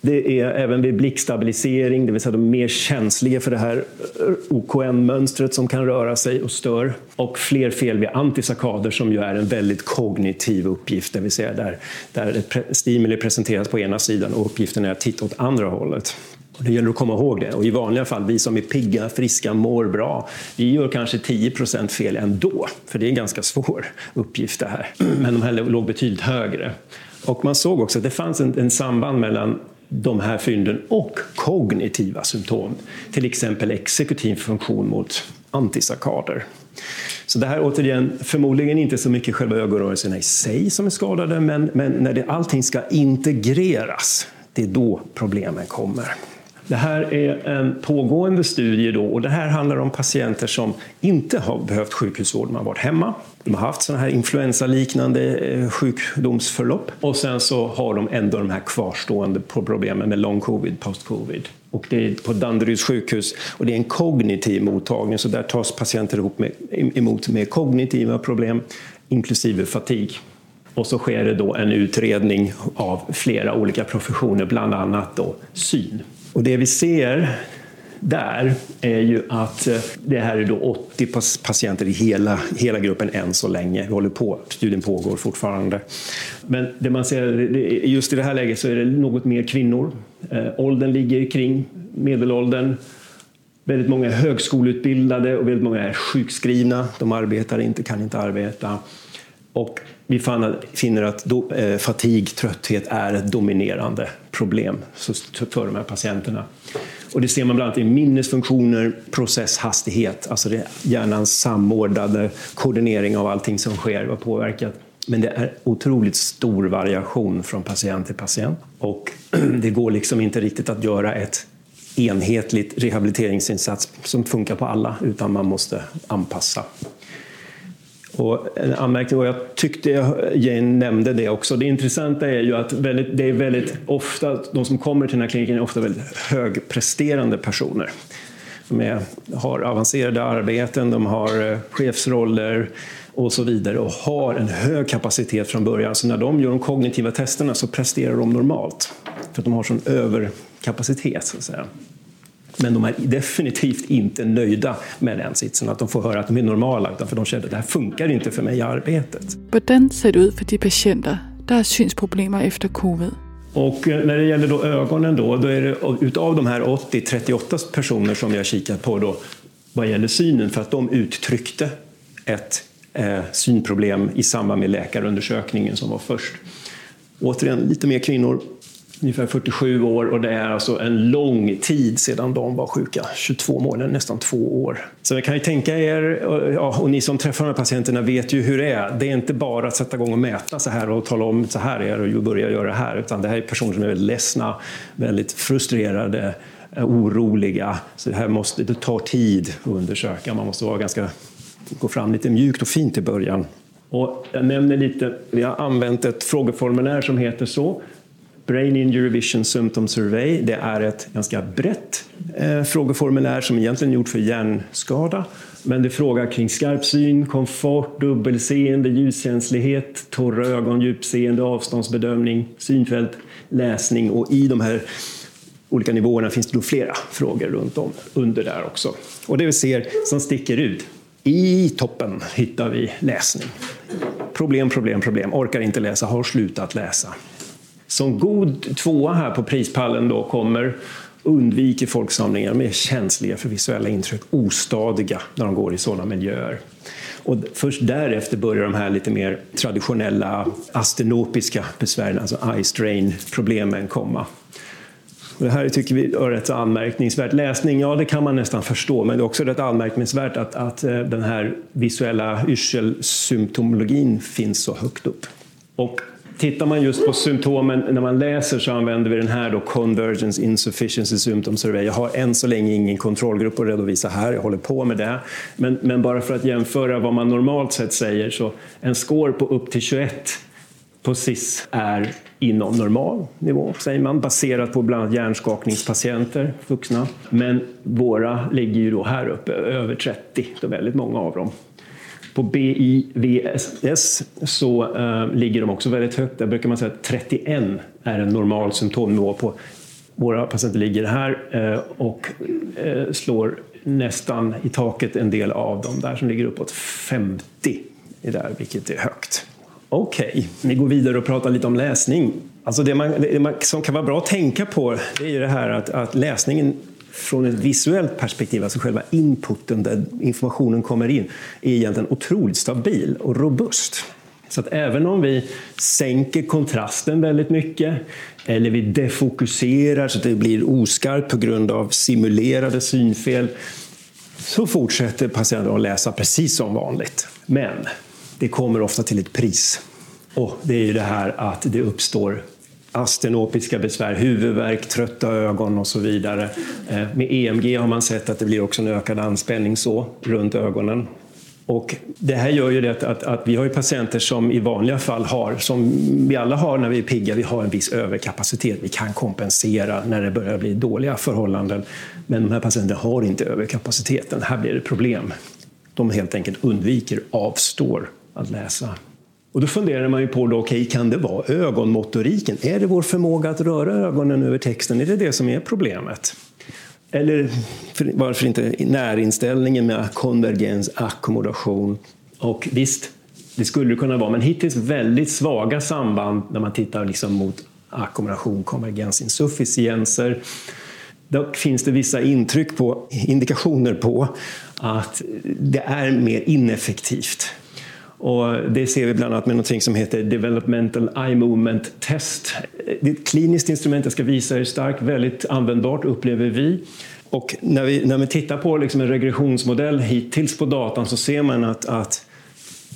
Det är även vid blickstabilisering, det vill säga de är mer känsliga för det här eh, OKN-mönstret som kan röra sig och stör. Och fler fel vid antisakader som ju är en väldigt kognitiv uppgift, det vill säga där, där ett stimuli presenteras på ena sidan och uppgiften är att titta åt andra hållet. Det gäller att komma ihåg det. Och I vanliga fall, vi som är pigga, friska, mår bra, vi gör kanske 10% fel ändå. För det är en ganska svår uppgift det här. Men de här låg betydligt högre. Och man såg också att det fanns en, en samband mellan de här fynden och kognitiva symptom. Till exempel exekutiv funktion mot antisakader. Så det här återigen, förmodligen inte så mycket själva ögonrörelserna i sig som är skadade, men, men när det, allting ska integreras, det är då problemen kommer. Det här är en pågående studie då, och det här handlar om patienter som inte har behövt sjukhusvård, de har varit hemma. De har haft sådana här influensaliknande eh, sjukdomsförlopp och sen så har de ändå de här kvarstående problemen med long covid, post covid. Och det är på Danderyds sjukhus och det är en kognitiv mottagning så där tas patienter ihop med, emot med kognitiva problem inklusive fatig. Och så sker det då en utredning av flera olika professioner, bland annat då syn. Och det vi ser där är ju att eh, det här är då 80 patienter i hela, hela gruppen än så länge. Vi håller på, studien pågår fortfarande. Men det man ser, just i det här läget så är det något mer kvinnor. Eh, åldern ligger kring medelåldern. Väldigt många är högskoleutbildade och väldigt många är sjukskrivna. De arbetar inte, kan inte arbeta. Och vi finner att do, eh, fatig, trötthet är ett dominerande problem för de här patienterna. Och det ser man bland annat i minnesfunktioner, processhastighet, alltså det hjärnans samordnade koordinering av allting som sker var påverkat. Men det är otroligt stor variation från patient till patient och <clears throat> det går liksom inte riktigt att göra ett enhetligt rehabiliteringsinsats som funkar på alla utan man måste anpassa och en anmärkning, och jag tyckte Jane nämnde det också, det intressanta är ju att väldigt, det är väldigt ofta, de som kommer till den här kliniken är ofta väldigt högpresterande personer. De är, har avancerade arbeten, de har eh, chefsroller och så vidare och har en hög kapacitet från början. Så när de gör de kognitiva testerna så presterar de normalt. För att de har sån överkapacitet så att säga. Men de är definitivt inte nöjda med den sitsen, att de får höra att de är normala, utan för de känner att det här funkar inte för mig i arbetet. Hur ser det ut för de patienter som har synsproblem efter covid? Och eh, när det gäller då ögonen då, då är det utav de här 80, 38 personer som har kikat på då, vad gäller synen, för att de uttryckte ett eh, synproblem i samband med läkarundersökningen som var först. Återigen, lite mer kvinnor, ungefär 47 år och det är alltså en lång tid sedan de var sjuka. 22 månader, nästan två år. Så ni kan ju tänka er, ja, och ni som träffar de här patienterna vet ju hur det är. Det är inte bara att sätta igång och mäta så här och tala om så här är det och börja göra det här. Utan det här är personer som är väldigt ledsna, väldigt frustrerade, oroliga. Så det här måste, det tar tid att undersöka. Man måste vara ganska, gå fram lite mjukt och fint i början. Och jag nämner lite, vi har använt ett frågeformulär som heter så. Brain Injury Vision Symptom Survey. Det är ett ganska brett eh, frågeformulär som egentligen är gjort för hjärnskada. Men det frågar kring skarp syn, komfort, dubbelseende, ljuskänslighet, torra ögon, djupseende, avståndsbedömning, synfält, läsning och i de här olika nivåerna finns det då flera frågor runt om under där också. Och det vi ser som sticker ut, i toppen hittar vi läsning. Problem, problem, problem, orkar inte läsa, har slutat läsa. Som god tvåa här på prispallen då kommer undviker folksamlingar, de är känsliga för visuella intryck, ostadiga när de går i sådana miljöer. Och först därefter börjar de här lite mer traditionella astenopiska besvären, alltså eye strain-problemen komma. Och det här tycker vi är rätt anmärkningsvärt. Läsning, ja det kan man nästan förstå, men det är också rätt anmärkningsvärt att, att eh, den här visuella yrselsymptomologin finns så högt upp. Och Tittar man just på symptomen när man läser så använder vi den här då Convergence Insufficiency Symptom Survey. Jag har än så länge ingen kontrollgrupp att redovisa här, jag håller på med det. Men, men bara för att jämföra vad man normalt sett säger så en score på upp till 21 på SIS är inom normal nivå, säger man, baserat på bland annat hjärnskakningspatienter, vuxna. Men våra ligger ju då här uppe, över 30, då väldigt många av dem. På BIVS så eh, ligger de också väldigt högt. Där brukar man säga att 31 är en normal symptomnivå på våra patienter ligger här eh, och eh, slår nästan i taket en del av dem där som ligger uppåt 50 är där, vilket är högt. Okej, okay. vi går vidare och pratar lite om läsning. Alltså det, man, det man, som kan vara bra att tänka på det är ju det här att, att läsningen från ett visuellt perspektiv, alltså själva inputen där informationen kommer in, är egentligen otroligt stabil och robust. Så att även om vi sänker kontrasten väldigt mycket eller vi defokuserar så att det blir oskarpt på grund av simulerade synfel så fortsätter patienten att läsa precis som vanligt. Men det kommer ofta till ett pris. Och det är ju det här att det uppstår astenopiska besvär, huvudvärk, trötta ögon och så vidare. Eh, med EMG har man sett att det blir också en ökad anspänning så, runt ögonen. Och det här gör ju det att, att, vi har ju patienter som i vanliga fall har, som vi alla har när vi är pigga, vi har en viss överkapacitet. Vi kan kompensera när det börjar bli dåliga förhållanden. Men de här patienterna har inte överkapaciteten. Här blir det problem. De helt enkelt undviker, avstår att läsa. Och då funderar man ju på, då, okay, kan det vara ögonmotoriken? Är det vår förmåga att röra ögonen över texten? Är det det som är problemet? Eller varför inte närinställningen med konvergens, ackommodation? Och visst, det skulle det kunna vara, men hittills väldigt svaga samband när man tittar liksom mot ackommodation, konvergens, insufficienser. Dock finns det vissa intryck på, indikationer på att det är mer ineffektivt. Och det ser vi bland annat med något som heter Developmental Eye Movement Test. Det är ett kliniskt instrument, jag ska visa er starkt, väldigt användbart upplever vi. Och när vi, när vi tittar på liksom en regressionsmodell hittills på datan så ser man att, att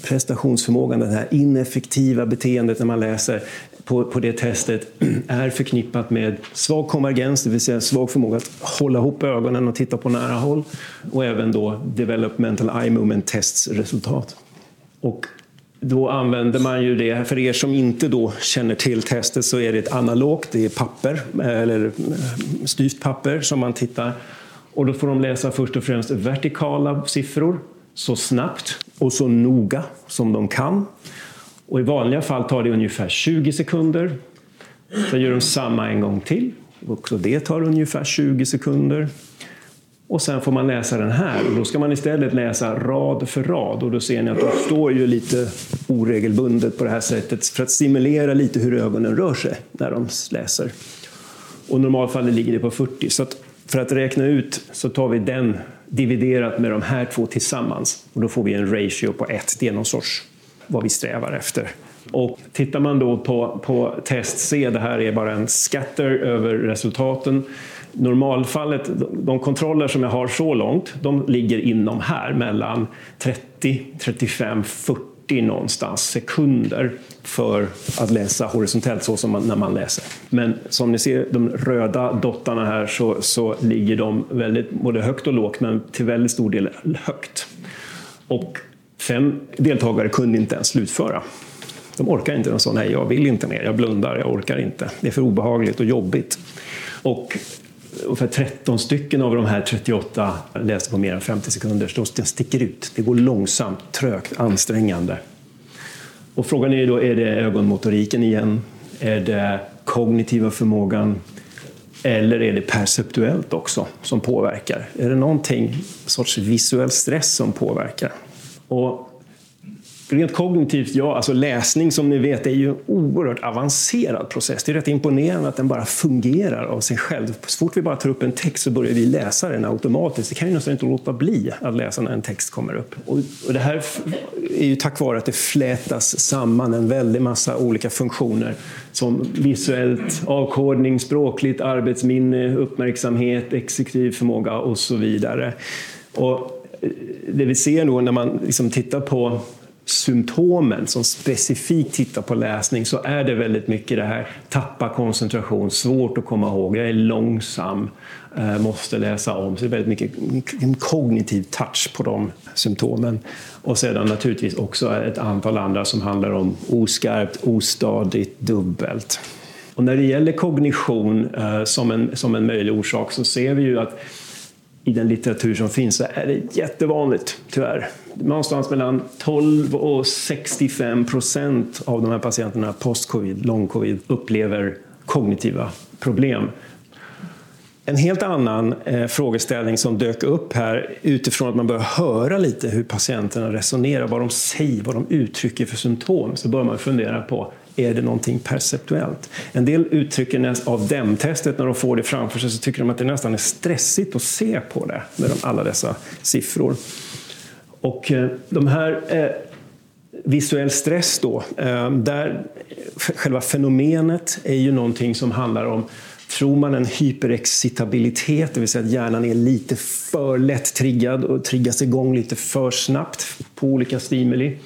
prestationsförmågan, det här ineffektiva beteendet när man läser på, på det testet <clears throat> är förknippat med svag konvergens, det vill säga svag förmåga att hålla ihop ögonen och titta på nära håll och även då developmental eye movement tests resultat. Och då använder man ju det, för er som inte då känner till testet så är det ett analogt, det är papper, eh, eller eh, styvt papper som man tittar. Och då får de läsa först och främst vertikala siffror så snabbt och så noga som de kan. Och I vanliga fall tar det ungefär 20 sekunder. Sen gör de samma en gång till. Också det tar ungefär 20 sekunder. Och sen får man läsa den här och då ska man istället läsa rad för rad och då ser ni att de står ju lite oregelbundet på det här sättet för att stimulera lite hur ögonen rör sig när de läser. Och i normalfallet ligger det på 40. Så att för att räkna ut så tar vi den dividerat med de här två tillsammans och då får vi en ratio på 1. Det är någon sorts vad vi strävar efter. Och tittar man då på, på test C, det här är bara en scatter över resultaten. Normalfallet, de kontroller som jag har så långt, de ligger inom här mellan 30, 35, 40 någonstans sekunder för att läsa horisontellt så som man, när man läser. Men som ni ser, de röda dottarna här så, så ligger de väldigt, både högt och lågt, men till väldigt stor del högt. Och fem deltagare kunde inte ens slutföra. De orkar inte. De sa nej, jag vill inte mer, jag blundar, jag orkar inte. Det är för obehagligt och jobbigt. Och ungefär 13 stycken av de här 38 läste på mer än 50 sekunder, så de sticker ut. Det går långsamt, trögt, ansträngande. Och frågan är då, är det ögonmotoriken igen? Är det kognitiva förmågan? Eller är det perceptuellt också som påverkar? Är det någonting, sorts visuell stress som påverkar? Och Rent kognitivt, ja. Alltså läsning som ni vet är ju en oerhört avancerad process. Det är rätt imponerande att den bara fungerar av sig själv. Så fort vi bara tar upp en text så börjar vi läsa den automatiskt. Det kan ju nästan inte låta bli att läsa när en text kommer upp. Och, och det här är ju tack vare att det flätas samman en väldig massa olika funktioner som visuellt, avkodning, språkligt, arbetsminne, uppmärksamhet, exekutiv förmåga och så vidare. Och eh, det vi ser då när man liksom tittar på symptomen som specifikt tittar på läsning så är det väldigt mycket det här tappa koncentration, svårt att komma ihåg, jag är långsam, eh, måste läsa om. Så det är väldigt mycket en kognitiv touch på de symptomen. Och sedan naturligtvis också ett antal andra som handlar om oskarpt, ostadigt, dubbelt. Och när det gäller kognition eh, som en, som en möjlig orsak så ser vi ju att i den litteratur som finns så är det jättevanligt, tyvärr. Någonstans mellan 12 och 65 procent av de här patienterna post-covid, lång-covid, upplever kognitiva problem. En helt annan eh, frågeställning som dök upp här utifrån att man börjar höra lite hur patienterna resonerar, vad de säger, vad de uttrycker för symptom, så börjar man fundera på är det någonting perceptuellt. En del uttrycker av DEM-testet när de får det framför sig så tycker de att det nästan är stressigt att se på det med alla dessa siffror. Och eh, de här eh, visuell stress då, eh, där själva fenomenet är ju någonting som handlar om Tror man en hyperexcitabilitet, det vill säga att hjärnan är lite för lätt triggad och triggas igång lite för snabbt på olika stimuli,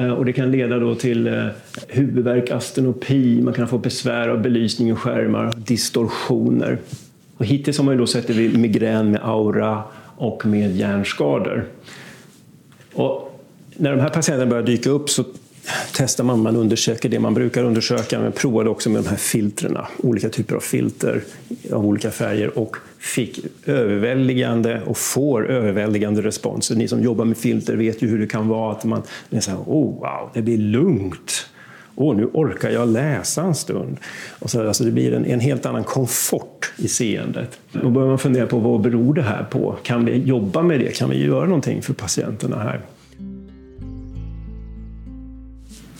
Eh, och det kan leda då till eh, huvudvärk, astenopi, man kan få besvär av belysning och skärmar, distorsioner. Och hittills har man ju då sett det vid migrän med aura och med hjärnskador. Och när de här patienterna börjar dyka upp så testar man, man undersöker det man brukar undersöka, men provade också med de här filtren, olika typer av filter av olika färger och fick överväldigande och får överväldigande responser. Ni som jobbar med filter vet ju hur det kan vara att man är så här, oh wow, det blir lugnt. Åh, nu orkar jag läsa en stund. Och så, alltså det blir en, en helt annan komfort i seendet. Då börjar man fundera på vad beror det här på? Kan vi jobba med det? Kan vi göra någonting för patienterna här?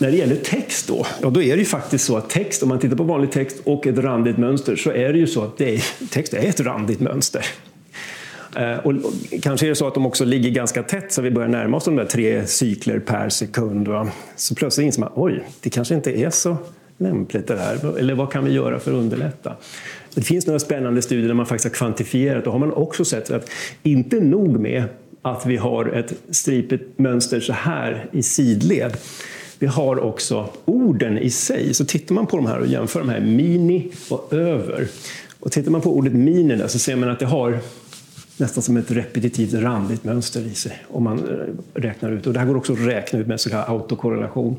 När det gäller text då, ja då är det ju faktiskt så att text, om man tittar på vanlig text och ett randigt mönster, så är det ju så att det är, text är ett randigt mönster. Och, och, kanske är det så att de också ligger ganska tätt så vi börjar närma oss de där tre cykler per sekund. Va? Så plötsligt inser man, oj, det kanske inte är så lämpligt det här. Eller vad kan vi göra för att underlätta? Det finns några spännande studier där man faktiskt har kvantifierat och har man också sett att inte nog med att vi har ett stripigt mönster så här i sidled vi har också orden i sig. Så tittar man på de här och jämför de här mini och över. Och tittar man på ordet mini där så ser man att det har nästan som ett repetitivt randigt mönster i sig. Om man eh, räknar ut. Och det här går också att räkna ut med så kallad autokorrelation.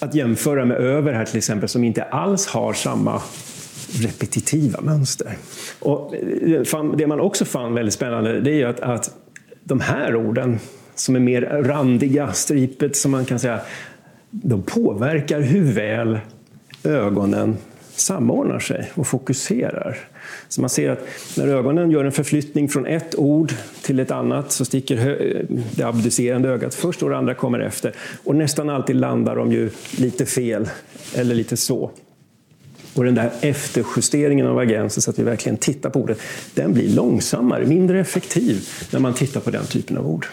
Att jämföra med över här till exempel som inte alls har samma repetitiva mönster. Och eh, det man också fann väldigt spännande det är att, att de här orden som är mer randiga, stripet som man kan säga, de påverkar hur väl ögonen samordnar sig och fokuserar. Så man ser att när ögonen gör en förflyttning från ett ord till ett annat så sticker det abducerande ögat först och det andra kommer efter. Och nästan alltid landar de ju lite fel eller lite så. Och den där efterjusteringen av agensen så att vi verkligen tittar på ordet, den blir långsammare, mindre effektiv när man tittar på den typen av ord.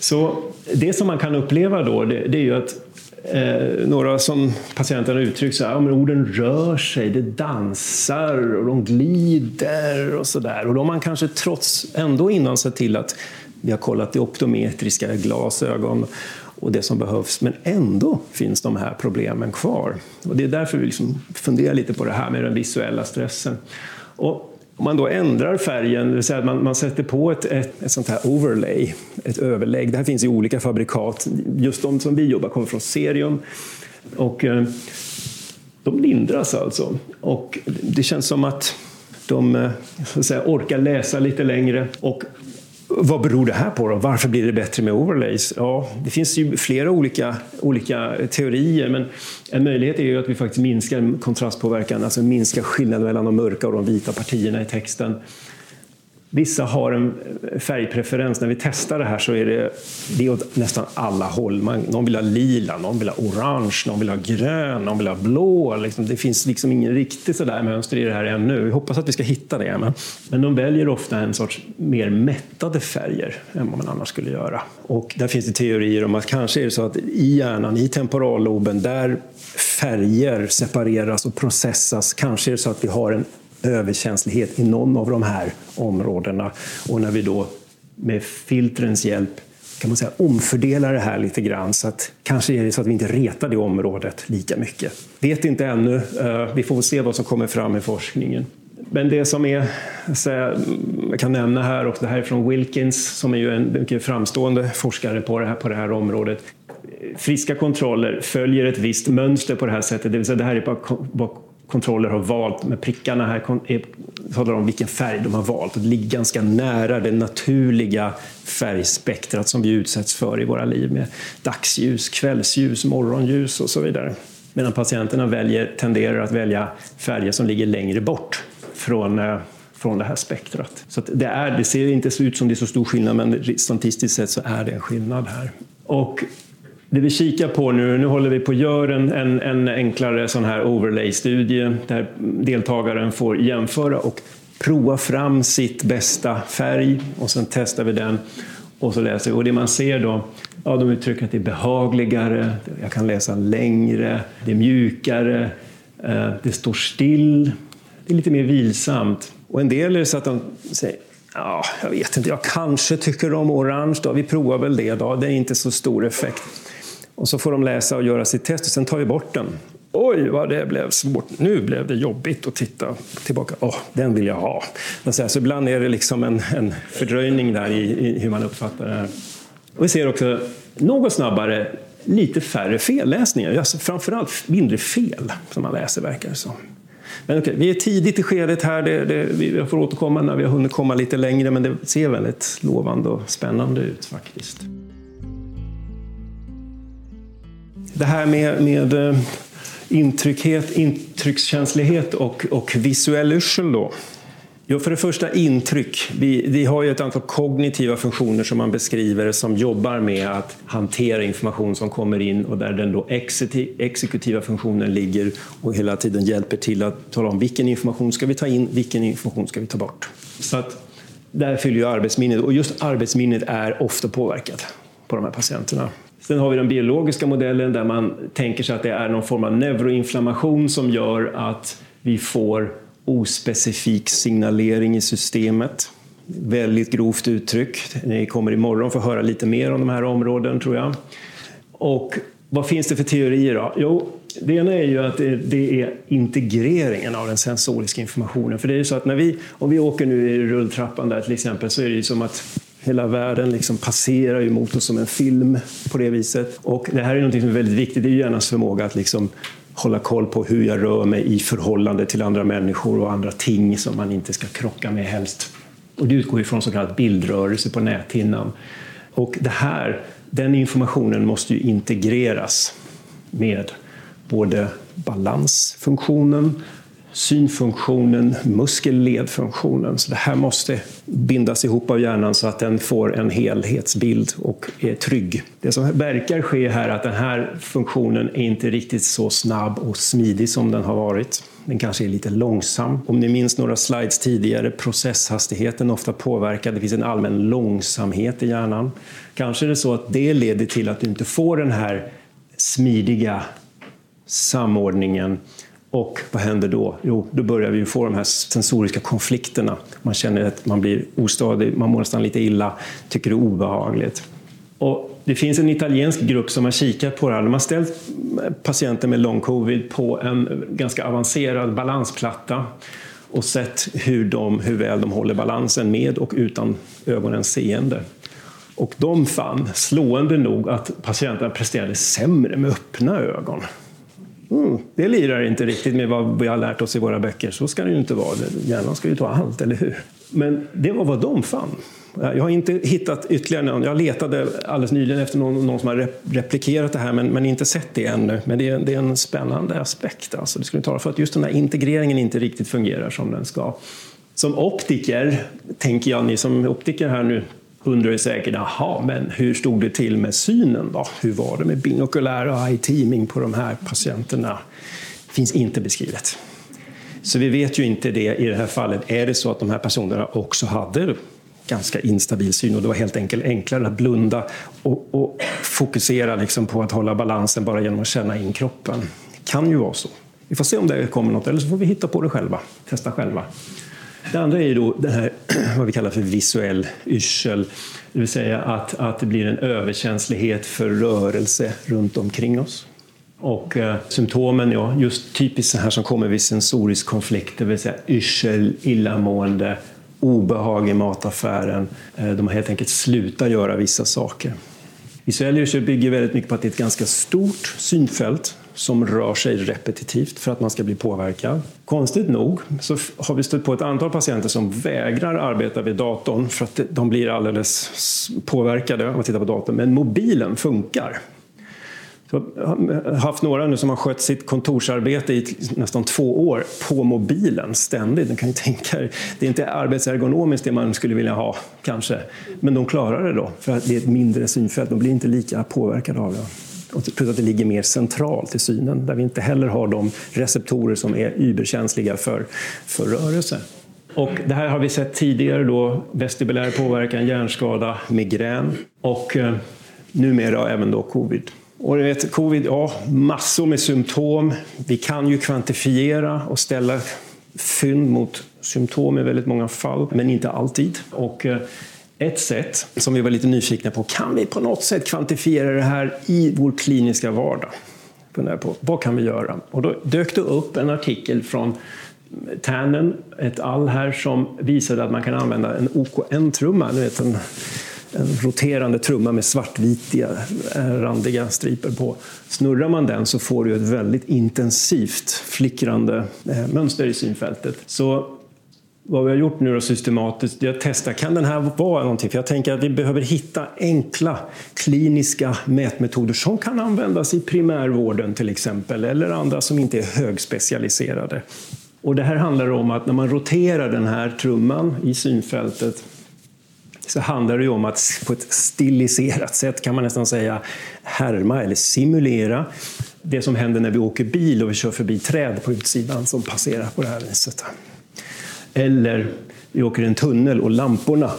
Så det som man kan uppleva då, det, det är ju att Eh, några som patienterna uttryckt så här, ja, men orden rör sig, det dansar och de glider och sådär. Och då har man kanske trots ändå innan sett till att vi har kollat det optometriska glasögon och det som behövs, men ändå finns de här problemen kvar. Och det är därför vi liksom funderar lite på det här med den visuella stressen. Och om man då ändrar färgen, det vill säga att man, man sätter på ett, ett, ett, sånt här overlay, ett överlägg. Det här finns i olika fabrikat. Just de som vi jobbar kommer från Serium. Och, eh, de lindras alltså. Och det känns som att de eh, så att säga, orkar läsa lite längre och vad beror det här på? Då? Varför blir det bättre med overlays? Ja, det finns ju flera olika, olika teorier, men en möjlighet är ju att vi faktiskt minskar kontrastpåverkan, alltså minskar skillnaden mellan de mörka och de vita partierna i texten. Vissa har en färgpreferens. När vi testar det här så är det, det är åt nästan alla håll. Man, någon vill ha lila, någon vill ha orange, någon vill ha grön, någon vill ha blå. Liksom, det finns liksom ingen riktigt sådär mönster i det här ännu. Vi hoppas att vi ska hitta det. Men, men de väljer ofta en sorts mer mättade färger än vad man annars skulle göra. Och där finns det teorier om att kanske är det så att i hjärnan, i temporalloben, där färger separeras och processas, kanske är det så att vi har en överkänslighet i någon av de här områdena. Och när vi då med filtrens hjälp kan man säga, omfördelar det här lite grann så att kanske är det så att vi inte retar det området lika mycket. Vet inte ännu. Eh, vi får se vad som kommer fram i forskningen. Men det som är, jag kan nämna här, och det här är från Wilkins som är ju en mycket framstående forskare på det här, på det här området. Friska kontroller följer ett visst mönster på det här sättet, det vill säga det här är bara kontroller har valt. Med prickarna här talar om vilken färg de har valt. Det ligger ganska nära det naturliga färgspektrat som vi utsätts för i våra liv med dagsljus, kvällsljus, morgonljus och så vidare. Medan patienterna väljer, tenderar att välja färger som ligger längre bort från eh, från det här spektrat. Så det, är, det ser inte ut som det är så stor skillnad, men statistiskt sett så är det en skillnad här. Och det vi kikar på nu, nu håller vi på att göra en, en, en enklare sån här overlay-studie där deltagaren får jämföra och prova fram sitt bästa färg och sen testar vi den och så läser vi. Och det man ser då, ja, de uttrycker att det är behagligare, jag kan läsa längre, det är mjukare, eh, det står still, det är lite mer vilsamt. Och en del är det så att de säger Ja, jag vet inte, jag kanske tycker om orange. Då. Vi provar väl det. Då. Det är inte så stor effekt. Och så får de läsa och göra sitt test och sen tar vi bort den. Oj, vad det blev svårt. Nu blev det jobbigt att titta tillbaka. Åh, oh, den vill jag ha. Så ibland är det liksom en, en fördröjning där i, i, hur man uppfattar det här. Och vi ser också något snabbare lite färre felläsningar. Alltså framförallt mindre fel som man läser, verkar det som. Men okej, vi är tidigt i skedet här. Det, det, vi får återkomma när vi har hunnit komma lite längre, men det ser väldigt lovande och spännande ut faktiskt. Det här med, med eh, intryckhet, intryckskänslighet och, och visuell yrsel då. Jo, för det första intryck. Vi, vi har ju ett antal kognitiva funktioner som man beskriver som jobbar med att hantera information som kommer in och där den då exekutiva funktionen ligger och hela tiden hjälper till att tala om vilken information ska vi ta in, vilken information ska vi ta bort. Så att där fyller ju arbetsminnet och just arbetsminnet är ofta påverkat på de här patienterna. Sen har vi den biologiska modellen där man tänker sig att det är någon form av neuroinflammation som gör att vi får ospecifik signalering i systemet. Väldigt grovt uttryck. Ni kommer imorgon få höra lite mer om de här områdena tror jag. Och vad finns det för teorier då? Jo, det ena är ju att det, är integreringen av den sensoriska informationen. För det är ju så att när vi, om vi åker nu i rulltrappan där till exempel så är det ju som att hela världen liksom passerar ju mot oss som en film på det viset. Och det här är något som är väldigt viktigt, det är hjärnans förmåga att liksom hålla koll på hur jag rör mig i förhållande till andra människor och andra ting som man inte ska krocka med helst. Och det utgår ifrån så kallad bildrörelse på näthinnan. Och det här, den informationen måste ju integreras med både balansfunktionen, synfunktionen, muskelledfunktionen. Så det här måste bindas ihop av hjärnan så att den får en helhetsbild och är trygg. Det som verkar ske här är att den här funktionen är inte riktigt så snabb och smidig som den har varit. Den kanske är lite långsam. Om ni minns några slides tidigare, processhastigheten ofta påverkad. Det finns en allmän långsamhet i hjärnan. Kanske är det så att det leder till att du inte får den här smidiga samordningen och vad händer då? Jo, då börjar vi få de här sensoriska konflikterna. Man känner att man blir ostadig, man mår nästan lite illa, tycker det är obehagligt. Och det finns en italiensk grupp som har kikat på det här. De har ställt patienter med long covid på en ganska avancerad balansplatta och sett hur, de, hur väl de håller balansen med och utan ögonens seende. Och de fann, slående nog, att patienterna presterade sämre med öppna ögon. Mm, det lirar inte riktigt med vad vi har lärt oss i våra böcker. Så ska det ju inte vara. Hjärnan ska ju ta allt, eller hur? Men det var vad de fann. Jag har inte hittat ytterligare någon. Jag letade alldeles nyligen efter någon, någon som har replikerat det här men, men inte sett det ännu. Men det är, det är en spännande aspekt. Alltså. Det skulle tala för att just den här integreringen inte riktigt fungerar som den ska. Som optiker, tänker jag, ni som optiker här nu undrar ju säkert, jaha, men hur stod det till med synen då? Hur var det med binokulär och eye teaming på de här patienterna? Det finns inte beskrivet. Så vi vet ju inte det i det här fallet. Är det så att de här personerna också hade ganska instabil syn och det var helt enkelt enklare att blunda och, och fokusera liksom på att hålla balansen bara genom att känna in kroppen. Det kan ju vara så. Vi får se om det kommer något, eller så får vi hitta på det själva, testa själva. Det andra är ju då det här <clears throat> vad vi kallar för visuell yrsel, det vill säga att, att det blir en överkänslighet för rörelse runt omkring oss. Och eh, symptomen, ja, just typiskt så här som kommer vid sensorisk konflikt, det vill säga yrsel, illamående, obehag i mataffären. Eh, de har helt enkelt slutat göra vissa saker. Visuell yrsel bygger väldigt mycket på att det är ett ganska stort synfält som rör sig repetitivt för att man ska bli påverkad. Konstigt nog så har vi stött på ett antal patienter som vägrar arbeta vid datorn för att de blir alldeles påverkade av att titta på datorn. Men mobilen funkar. Så jag har haft några nu som har skött sitt kontorsarbete i nästan två år på mobilen ständigt. Kan ju tänka det är inte arbetsergonomiskt det man skulle vilja ha kanske. Men de klarar det då för att det är ett mindre synfält. De blir inte lika påverkade av det. Plus att det ligger mer centralt i synen där vi inte heller har de receptorer som är überkänsliga för, för rörelse. Och det här har vi sett tidigare då, vestibulär påverkan, hjärnskada, migrän och eh, numera även då covid. Och vet, covid, ja, massor med symptom. Vi kan ju kvantifiera och ställa fynd mot symptom i väldigt många fall, men inte alltid. Och eh, ett sätt som vi var lite nyfikna på, kan vi på något sätt kvantifiera det här i vår kliniska vardag? på, vad kan vi göra? Och då dök det upp en artikel från Tannen, ett all här, som visade att man kan använda en OKN-trumma, en en roterande trumma med svartvitiga eh, randiga striper på. Snurrar man den så får du ett väldigt intensivt flickrande eh, mönster i synfältet. Så vad vi har gjort nu då systematiskt är att testa, kan den här vara någonting? För jag tänker att vi behöver hitta enkla kliniska mätmetoder som kan användas i primärvården till exempel, eller andra som inte är högspecialiserade. Och det här handlar om att när man roterar den här trumman i synfältet så handlar det om att på ett stiliserat sätt kan man nästan säga härma eller simulera det som händer när vi åker bil och vi kör förbi träd på utsidan som passerar på det här viset. Eller vi åker i en tunnel och lamporna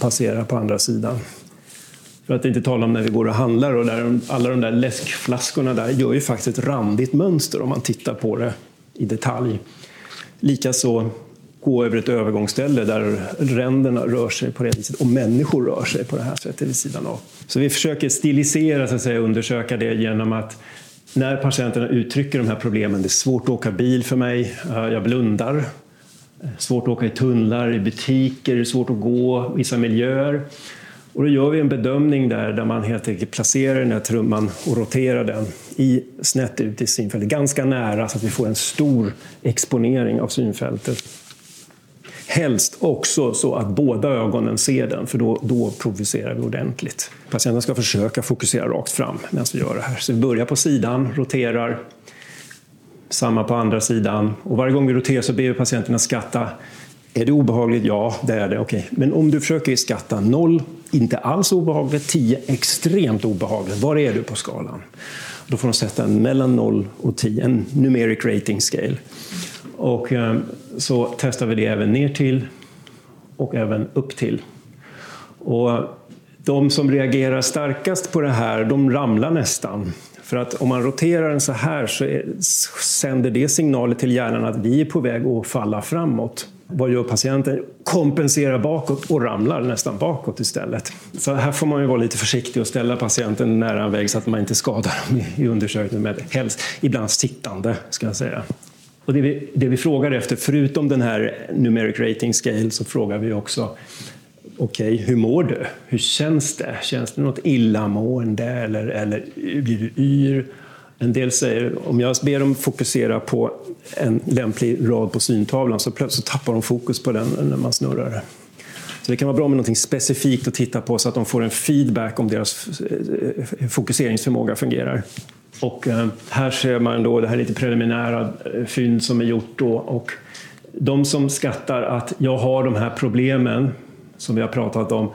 passerar på andra sidan. För att inte tala om när vi går och handlar och där, alla de där läskflaskorna där gör ju faktiskt ett randigt mönster om man tittar på det i detalj. Likaså gå över ett övergångsställe där ränderna rör sig på det viset och människor rör sig på det här sättet vid sidan av. Så vi försöker stilisera, så att säga, undersöka det genom att när patienterna uttrycker de här problemen, det är svårt att åka bil för mig, eh, jag blundar, svårt att åka i tunnlar, i butiker, svårt att gå, vissa miljöer. Och då gör vi en bedömning där, där man helt enkelt placerar den här trumman och roterar den i, snett ut i synfältet, ganska nära så att vi får en stor exponering av synfältet. Helst också så att båda ögonen ser den, för då, då provocerar vi ordentligt. Patienten ska försöka fokusera rakt fram medan vi gör det här. Så vi börjar på sidan, roterar, samma på andra sidan. Och varje gång vi roterar så ber vi patienten skatta. Är det obehagligt? Ja, det är det. Okay. Men om du försöker skatta 0, inte alls obehagligt, 10, extremt obehagligt. Var är du på skalan? Då får de sätta en mellan 0 och 10, en numeric rating scale. Och eh, så testar vi det även ner till och även upp till. Och de som reagerar starkast på det här, de ramlar nästan. För att om man roterar den så här så är, sänder det signaler till hjärnan att vi är på väg att falla framåt. Vad gör patienten? Kompenserar bakåt och ramlar nästan bakåt istället. Så här får man ju vara lite försiktig och ställa patienten nära en vägg så att man inte skadar dem i undersökningen. Helst ibland sittande, ska jag säga. Och det vi, det vi frågar efter, förutom den här numeric rating scale, så frågar vi också Okej, okay, hur mår du? Hur känns det? Känns det något illamående eller, eller blir du yr? En del säger, om jag ber dem fokusera på en lämplig rad på syntavlan så plötsligt tappar de fokus på den när man snurrar. Så det kan vara bra med något specifikt att titta på så att de får en feedback om deras eh, fokuseringsförmåga fungerar. Och eh, här ser man då, det här är lite preliminära eh, fynd som är gjort då, och de som skattar att jag har de här problemen som vi har pratat om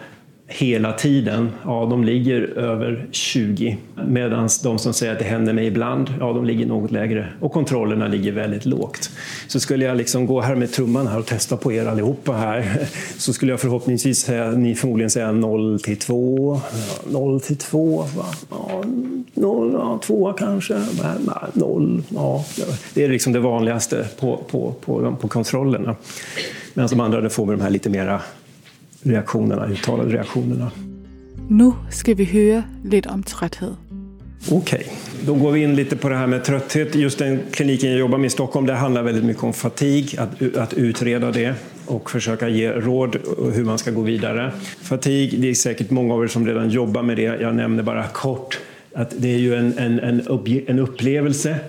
hela tiden, ja de ligger över 20. Medan de som säger att det händer mig ibland, ja de ligger något lägre. Och kontrollerna ligger väldigt lågt. Så skulle jag liksom gå här med trumman här och testa på er allihopa här, <laughs> så skulle jag förhoppningsvis säga, ni förmodligen säga 0 till 2, 0 till 2, ja, 0, ja, 2 kanske, 0, ja. Det är liksom det vanligaste på, på, på, på kontrollerna. Medan de andra får vi de här lite mera reaktionerna, uttalade reaktionerna. Nu ska vi höra lite om trötthet. Okej, okay. då går vi in lite på det här med trötthet. Just den kliniken jag jobbar med i Stockholm, det handlar väldigt mycket om fatig, att, att utreda det och försöka ge råd hur man ska gå vidare. Fatig, det är säkert många av er som redan jobbar med det. Jag nämner bara kort att det är ju en, en, en, en upplevelse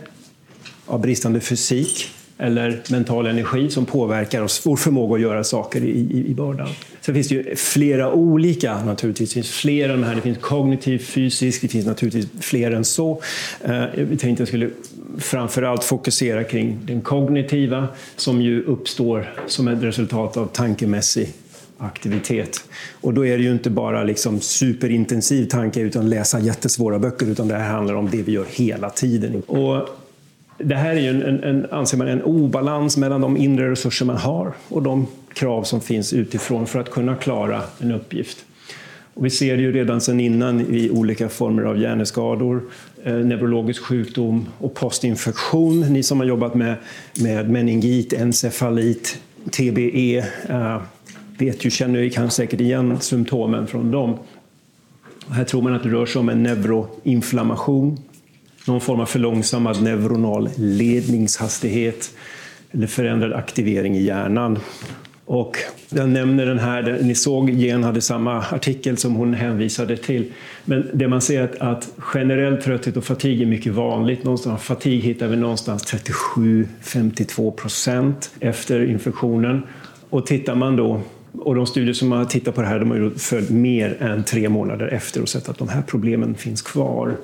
av bristande fysik eller mental energi som påverkar oss, vår förmåga att göra saker i, i, i vardagen. Sen finns det ju flera olika naturligtvis. Det finns flera de här. Det finns kognitiv, fysisk, det finns naturligtvis fler än så. Eh, jag tänkte att jag skulle framförallt fokusera kring den kognitiva som ju uppstår som ett resultat av tankemässig aktivitet. Och då är det ju inte bara liksom superintensiv tanke utan läsa jättesvåra böcker utan det här handlar om det vi gör hela tiden. Och det här är ju en, en, anser man, en obalans mellan de inre resurser man har och de krav som finns utifrån för att kunna klara en uppgift. Och vi ser det ju redan sedan innan i olika former av hjärneskador, eh, neurologisk sjukdom och postinfektion. Ni som har jobbat med, med meningit, encefalit, TBE eh, vet ju, känner ju kan säkert igen symptomen från dem. här tror man att det rör sig om en neuroinflammation någon form av förlångsammad neuronal ledningshastighet eller förändrad aktivering i hjärnan. Och jag nämner den här, ni såg Jen hade samma artikel som hon hänvisade till. Men det man ser är att, att generell trötthet och fatig är mycket vanligt. Någonstans, fatig hittar vi någonstans 37-52 procent efter infektionen. Och tittar man då och de studier som har tittat på det här de har följt mer än tre månader efter och sett att de här problemen finns kvar.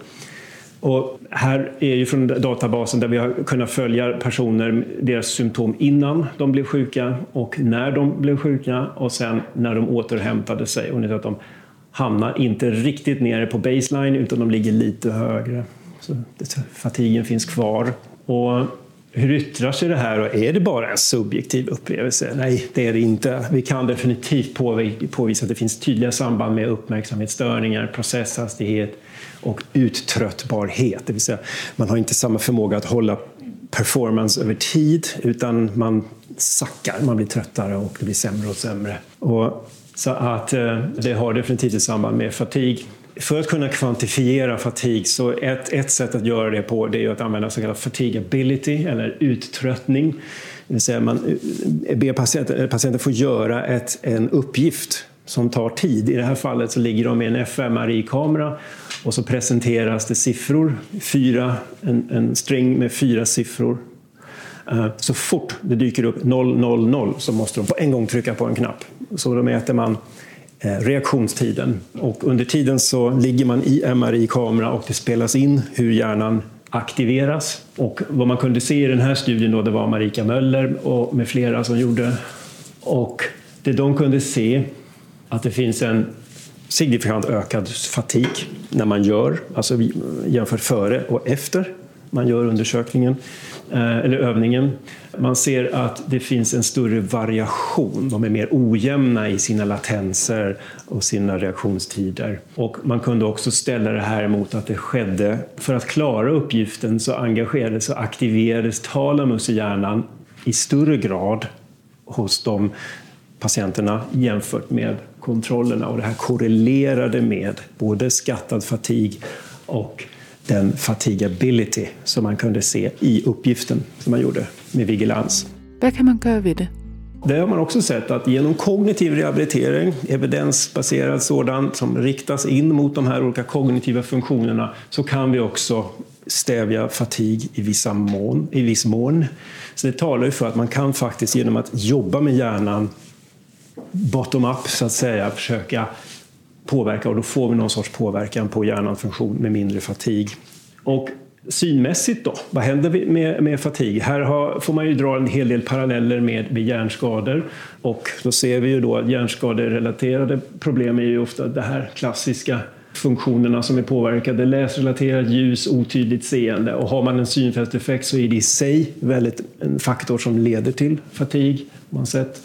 Och här är ju från databasen där vi har kunnat följa personer, deras symptom innan de blev sjuka och när de blev sjuka och sen när de återhämtade sig. Och ni ser att de hamnar inte riktigt nere på baseline utan de ligger lite högre. Så fatigen finns kvar. Och hur yttrar sig det här och är det bara en subjektiv upplevelse? Nej, det är det inte. Vi kan definitivt påvisa att det finns tydliga samband med uppmärksamhetsstörningar, processhastighet och uttröttbarhet. Det vill säga, man har inte samma förmåga att hålla performance över tid utan man sackar, man blir tröttare och det blir sämre och sämre. Och så att eh, det har definitivt ett samband med fatig. För att kunna kvantifiera fatig så ett, ett sätt att göra det på det är att använda så kallad fatigability eller uttröttning. Det vill säga man eh, ber patienten, patienten få göra ett, en uppgift som tar tid. I det här fallet så ligger de med en fMRI-kamera och så presenteras det siffror, fyra, en, en string med fyra siffror. Eh, så fort det dyker upp 000 så måste de på en gång trycka på en knapp. Så då mäter man eh, reaktionstiden. Och under tiden så ligger man i MRI-kamera och det spelas in hur hjärnan aktiveras. Och vad man kunde se i den här studien då, det var Marika Möller och med flera som gjorde. Och det de kunde se att det finns en signifikant ökad fatig när man gör, alltså jämfört före och efter man gör undersökningen. Eh, eller övningen. Man ser att det finns en större variation. De är mer ojämna i sina latenser och sina reaktionstider. Och man kunde också ställa det här mot att det skedde, för att klara uppgiften så engagerades och aktiverades talamus i hjärnan i större grad hos de patienterna jämfört med kontrollerna. Och det här korrelerade med både skattad fatig och den fatigability som man kunde se i uppgiften som man gjorde med vigilans. Vad kan man göra vid det? Det har man också sett att genom kognitiv rehabilitering, evidensbaserad sådan som riktas in mot de här olika kognitiva funktionerna, så kan vi också stävja fatig i, vissa mån, i viss mån. Så det talar ju för att man kan faktiskt genom att jobba med hjärnan bottom-up, så att säga, försöka påverka och då får vi någon sorts påverkan på hjärnans funktion med mindre fatig. Och synmässigt då, vad händer med, med fatig? Här har, får man ju dra en hel del paralleller med, med hjärnskador och då ser vi ju då att hjärnskaderelaterade problem är ju ofta det här klassiska funktionerna som är påverkade, läsrelaterat ljus, otydligt seende. Och har man en synfältsdefekt så är det i sig väldigt en faktor som leder till fatig. Man sett.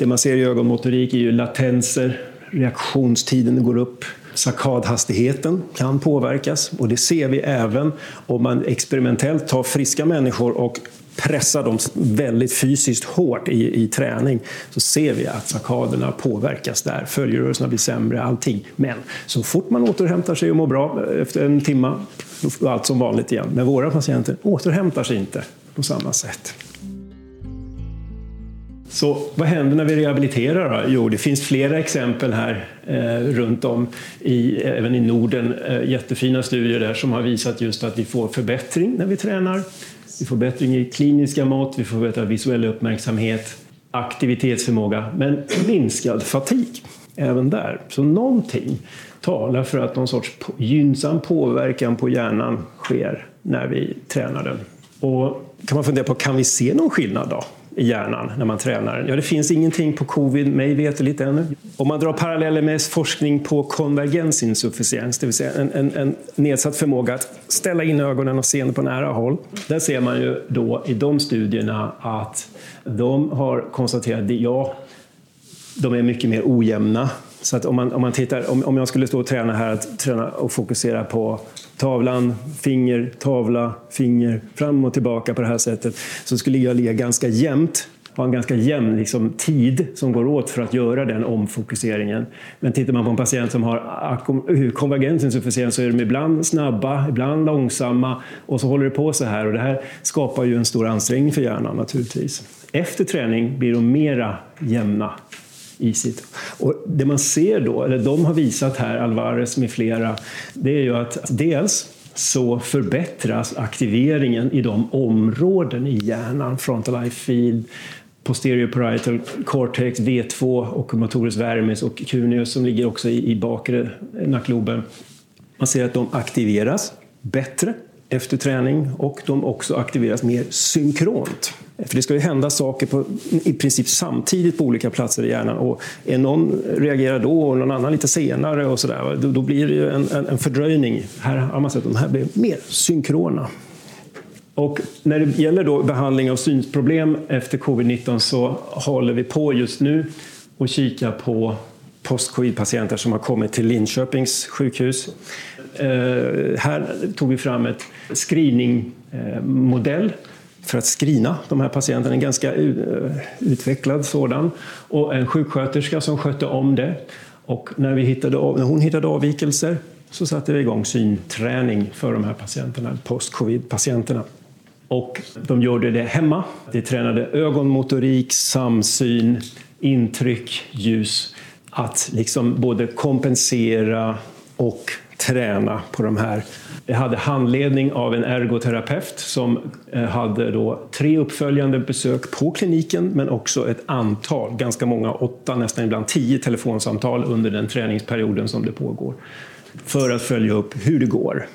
Det man ser i ögonmotorik är ju latenser, reaktionstiden går upp. Sakadhastigheten kan påverkas och det ser vi även om man experimentellt tar friska människor och pressar dem väldigt fysiskt hårt i, i träning så ser vi att sakaderna påverkas där. Följerörelserna blir sämre, allting. Men så fort man återhämtar sig och mår bra eh, efter en timme, då är allt som vanligt igen. Men våra patienter återhämtar sig inte på samma sätt. Så vad händer när vi rehabiliterar? Då? Jo, det finns flera exempel här eh, runt om, i, även i Norden. Eh, jättefina studier där som har visat just att vi får förbättring när vi tränar. Vi får bättring i kliniska mått, vi får bättre visuell uppmärksamhet, aktivitetsförmåga, men minskad fatig även där. Så någonting talar för att någon sorts gynnsam påverkan på hjärnan sker när vi tränar den. Och kan man fundera på, kan vi se någon skillnad då? I hjärnan när man tränar. Ja, det finns ingenting på covid, mig veterligt ännu. Om man drar paralleller med forskning på konvergensinsufficiens, det vill säga en, en, en, nedsatt förmåga att ställa in ögonen och se på nära håll. Där ser man ju då i de studierna att de har konstaterat att ja, de är mycket mer ojämna. Så att om, man, om, man tittar, om, om jag skulle stå och träna här, att träna och fokusera på tavlan, finger, tavla, finger, fram och tillbaka på det här sättet, så skulle jag ligga ganska jämnt ha en ganska jämn liksom, tid som går åt för att göra den omfokuseringen. Men tittar man på en patient som har konvergensinsufficiens så är de ibland snabba, ibland långsamma och så håller det på så här. Och det här skapar ju en stor ansträngning för hjärnan naturligtvis. efter träning blir de mera jämna i sitt. Och det man ser då, eller de har visat här, Alvarez med flera, det är ju att dels så förbättras aktiveringen i de områden i hjärnan, frontal eye field, posterior parietal cortex, V2, och motoris vermis och cuneus som ligger också i, i bakre nackloben. Man ser att de aktiveras bättre efter träning och de också aktiveras mer synkront. För det ska ju hända saker på, i princip samtidigt på olika platser i hjärnan. Och är någon reagerar då och någon annan lite senare och sådär, då, då blir det ju en, en, en, fördröjning. Här har man sett att de här blir mer synkrona. Och när det gäller då behandling av synsproblem efter covid-19 så håller vi på just nu och kika på post-covid-patienter som har kommit till Linköpings sjukhus. Eh, här tog vi fram ett screeningmodell för att screena de här patienterna, en ganska eh, utvecklad sådan. Och en sjuksköterska som skötte om det. Och när, vi hittade, när hon hittade avvikelser så satte vi igång synträning för de här patienterna, post-covid-patienterna. Och de gjorde det hemma. De tränade ögonmotorik, samsyn, intryck, ljus. Att liksom både kompensera och träna på de här. Jag hade handledning av en ergoterapeut som eh, hade då tre uppföljande besök på kliniken men också ett antal, ganska många, åtta, nästan ibland tio telefonsamtal under den träningsperioden som det pågår för att följa upp hur det går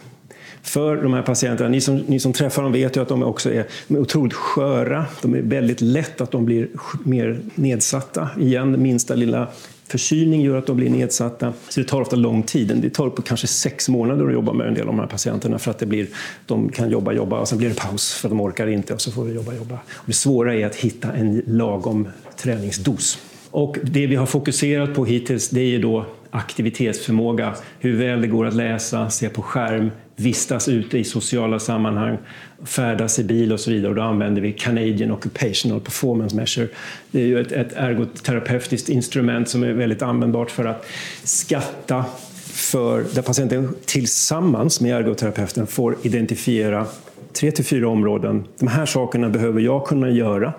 för de här patienterna. Ni som, ni som träffar dem vet ju att de också är, de är otroligt sköra. De är väldigt lätt att de blir mer nedsatta. Igen, minsta lilla Förkylning gör att de blir nedsatta, så det tar ofta lång tid. Det tar upp kanske sex månader att jobba med en del av de här patienterna för att det blir, de kan jobba, jobba och sen blir det paus för att de orkar inte och så får vi jobba, jobba. Och det svåra är att hitta en lagom träningsdos. Och det vi har fokuserat på hittills det är då aktivitetsförmåga, hur väl det går att läsa, se på skärm, vistas ute i sociala sammanhang, färdas i bil och så vidare. Och då använder vi Canadian Occupational Performance Measure. Det är ju ett, ett ergoterapeutiskt instrument som är väldigt användbart för att skatta för, där patienten tillsammans med ergoterapeuten får identifiera tre till fyra områden. De här sakerna behöver jag kunna göra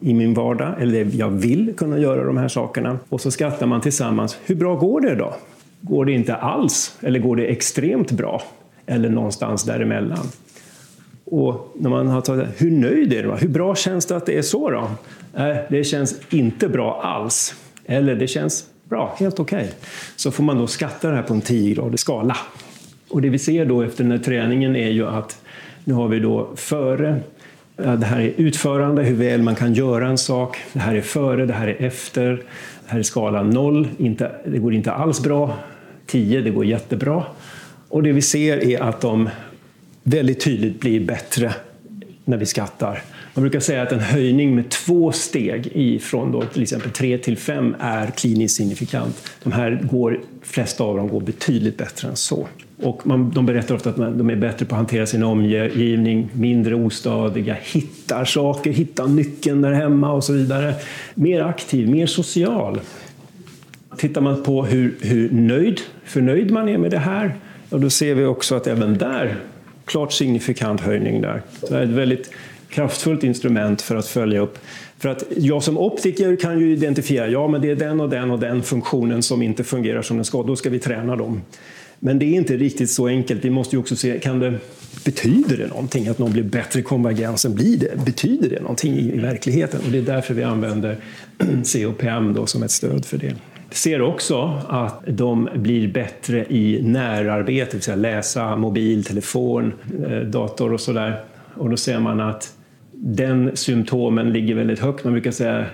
i min vardag, eller jag vill kunna göra de här sakerna. Och så skattar man tillsammans, hur bra går det då? Går det inte alls, eller går det extremt bra? Eller någonstans däremellan. Och när man har tagit hur nöjd är du? Hur bra känns det att det är så då? Nej, det känns inte bra alls. Eller det känns bra, helt okej. Okay. Så får man då skatta det här på en 10-gradig skala. Och det vi ser då efter den här träningen är ju att nu har vi då före, eh, det här är utförande, hur väl man kan göra en sak. Det här är före, det här är efter. Det här är skalan 0, inte, det går inte alls bra. 10, det går jättebra. Och det vi ser är att de väldigt tydligt blir bättre när vi skattar. Man brukar säga att en höjning med två steg från då till exempel 3 till 5 är kliniskt signifikant. De här går, flesta av dem går betydligt bättre än så. Och man, de berättar ofta att man, de är bättre på att hantera sin omgivning, mindre ostadiga, hittar saker, hittar nyckeln där hemma och så vidare. Mer aktiv, mer social. Tittar man på hur, hur nöjd, förnöjd man är med det här, och då ser vi också att även där klart signifikant höjning där. det är ett väldigt kraftfullt instrument för att följa upp. För att jag som optiker kan ju identifiera, ja men det är den och den och den funktionen som inte fungerar som den ska, då ska vi träna dem. Men det är inte riktigt så enkelt. Vi måste ju också se, kan det, betyder det någonting att någon blir bättre i konvergensen? Blir det, betyder det någonting i, i verkligheten? Och det är därför vi använder <clears throat> COPM då som ett stöd för det ser också att de blir bättre i närarbete, det vill säga läsa mobil, telefon, eh, dator och sådär. Och då ser man att den symptomen ligger väldigt högt. Man brukar säga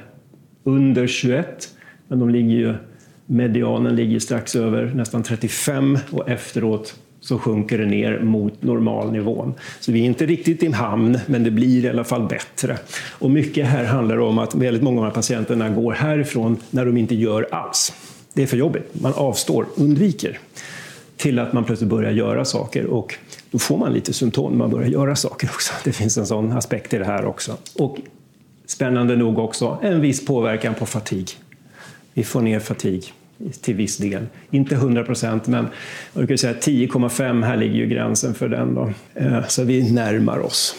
under 21, men de ligger ju, medianen ligger strax över nästan 35 och efteråt så sjunker det ner mot normalnivån. Så vi är inte riktigt i hamn, men det blir i alla fall bättre. Och mycket här handlar om att väldigt många av de här patienterna går härifrån när de inte gör alls. Det är för jobbigt. Man avstår, undviker. Till att man plötsligt börjar göra saker och då får man lite symptom när man börjar göra saker också. Det finns en sån aspekt i det här också. Och spännande nog också en viss påverkan på fatig. Vi får ner fatig till viss del. Inte 100 procent, men jag kan säga 10,5 här ligger ju gränsen för den. Då. Eh, så vi närmar oss.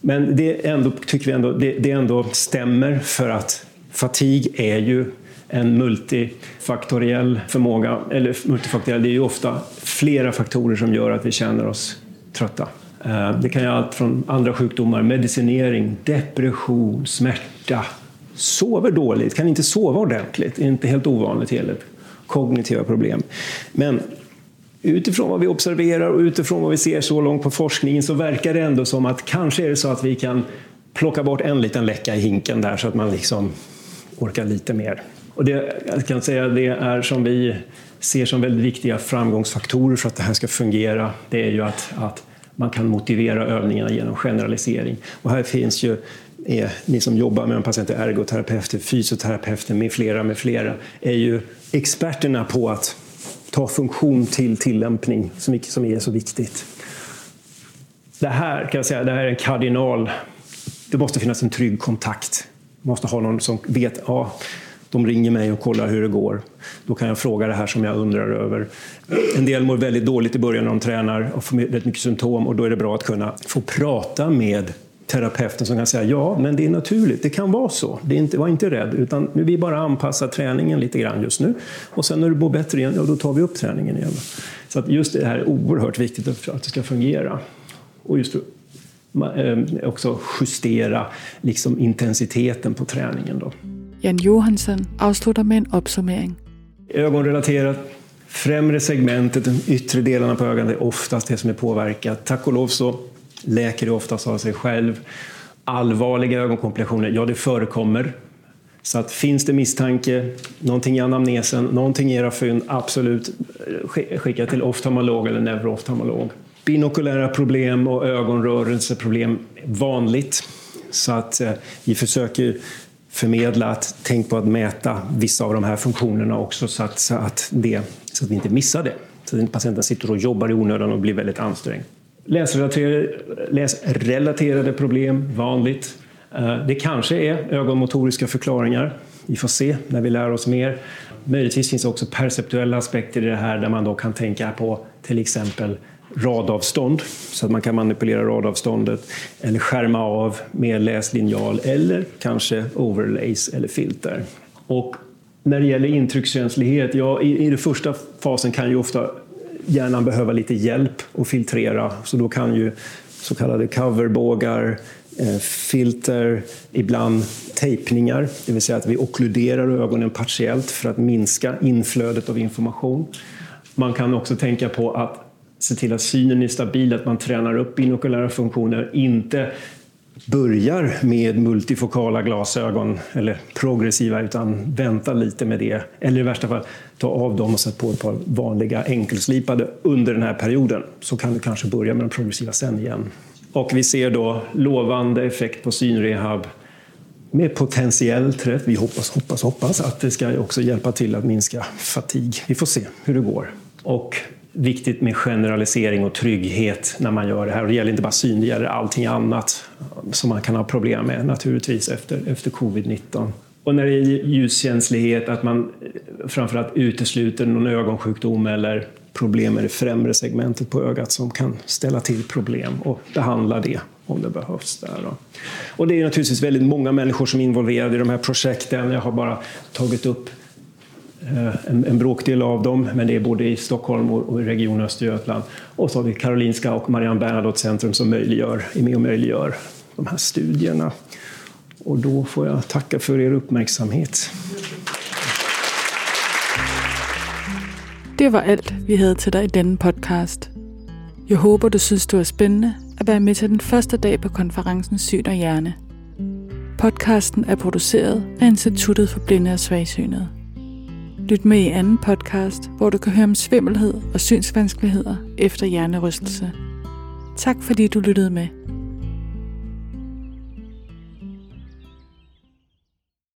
Men det ändå, tycker vi ändå, det, det ändå stämmer för att fatig är ju en multifaktoriell förmåga, eller multifaktoriell, det är ju ofta flera faktorer som gör att vi känner oss trötta. Eh, det kan ju allt från andra sjukdomar, medicinering, depression, smärta, sover dåligt, kan inte sova ordentligt, det är inte helt ovanligt heller. Kognitiva problem. Men utifrån vad vi observerar och utifrån vad vi ser så långt på forskningen så verkar det ändå som att kanske är det så att vi kan plocka bort en liten läcka i hinken där så att man liksom orkar lite mer. Och det, jag kan säga det är som vi ser som väldigt viktiga framgångsfaktorer för att det här ska fungera. Det är ju att, att man kan motivera övningarna genom generalisering. Och här finns ju är, ni som jobbar med patienter, ergoterapeuter, fysioterapeuter med flera, med flera, är ju experterna på att ta funktion till tillämpning som, som är så viktigt. Det här kan jag säga, det här är en kardinal. Det måste finnas en trygg kontakt. Man måste ha någon som vet, ja, de ringer mig och kollar hur det går. Då kan jag fråga det här som jag undrar över. En del mår väldigt dåligt i början när de tränar och får väldigt mycket symptom och då är det bra att kunna få prata med terapeuten som kan säga ja, men det är naturligt, det kan vara så. Det är inte, var inte rädd, utan nu vi bara anpassar träningen lite grann just nu. Och sen när du mår bättre igen, ja, då tar vi upp träningen igen. Så att just det här är oerhört viktigt för att det ska fungera. Och just eh, också justera liksom intensiteten på träningen. Då. Jan Johansson avslutar med en uppsummering. Ögonrelaterat, främre segmentet, de yttre delarna på ögat är oftast det som är påverkat. Tack och lov så läker det oftast av sig själv. Allvarliga ögonkomplikationer, ja det förekommer. Så att finns det misstanke, någonting i anamnesen, någonting i era fynd, absolut eh, skicka till oftalmolog eller neurooftalmolog. Binokulära problem och ögonrörelseproblem vanligt. Så att eh, vi försöker förmedla att tänk på att mäta vissa av de här funktionerna också så att, så att, det, så att vi inte missar det. Så att inte patienten sitter och jobbar i onödan och blir väldigt ansträngd. Läsrelaterade, läsrelaterade problem, vanligt. Eh, det kanske är ögonmotoriska förklaringar. Vi får se när vi lär oss mer. Möjligtvis finns det också perceptuella aspekter i det här där man då kan tänka på till exempel radavstånd så att man kan manipulera radavståndet eller skärma av med läslinjal eller kanske overlays eller filter. Och när det gäller intryckskänslighet, ja, i, i den första fasen kan ju ofta hjärnan behöva lite hjälp att filtrera så då kan ju så kallade coverbågar, eh, filter, ibland tejpningar, det vill säga att vi okkluderar ögonen partiellt för att minska inflödet av information. Man kan också tänka på att se till att synen är stabil, att man tränar upp binokulära funktioner, inte börjar med multifokala glasögon eller progressiva utan vänta lite med det. Eller i värsta fall ta av dem och sätt på ett par vanliga enkelslipade under den här perioden. Så kan du kanske börja med de progressiva sen igen. Och vi ser då lovande effekt på synrehab med potentiell träff. Vi hoppas, hoppas, hoppas att det ska också hjälpa till att minska fatig. Vi får se hur det går. Och viktigt med generalisering och trygghet när man gör det här. Och det gäller inte bara syn, det gäller allting annat som man kan ha problem med naturligtvis efter, efter covid-19. Och när det är ljuskänslighet, att man framförallt utesluter någon ögonsjukdom eller problem med det främre segmentet på ögat som kan ställa till problem och behandla det om det behövs. Där då. Och det är naturligtvis väldigt många människor som är involverade i de här projekten. Jag har bara tagit upp Eh, en, en bråkdel av dem, men det är både i Stockholm och, i Region Östergötland. Och så har vi Karolinska och Marianne Bernadotte Centrum som möjliggör, är med och möjliggör de här studierna. Och då får jag tacka för er uppmärksamhet. Det var allt vi hade till dig i denna podcast. Jag hoppas du tyckte det var spännande att vara med till den första dagen på konferensen Syn och hjärne. Podcasten är producerad av Institutet för blinda och svagsynede. Lyt med i anden podcast, hvor du kan høre om svimmelhed og synsvanskeligheder efter hjernerystelse. Tak fordi du lyttede med.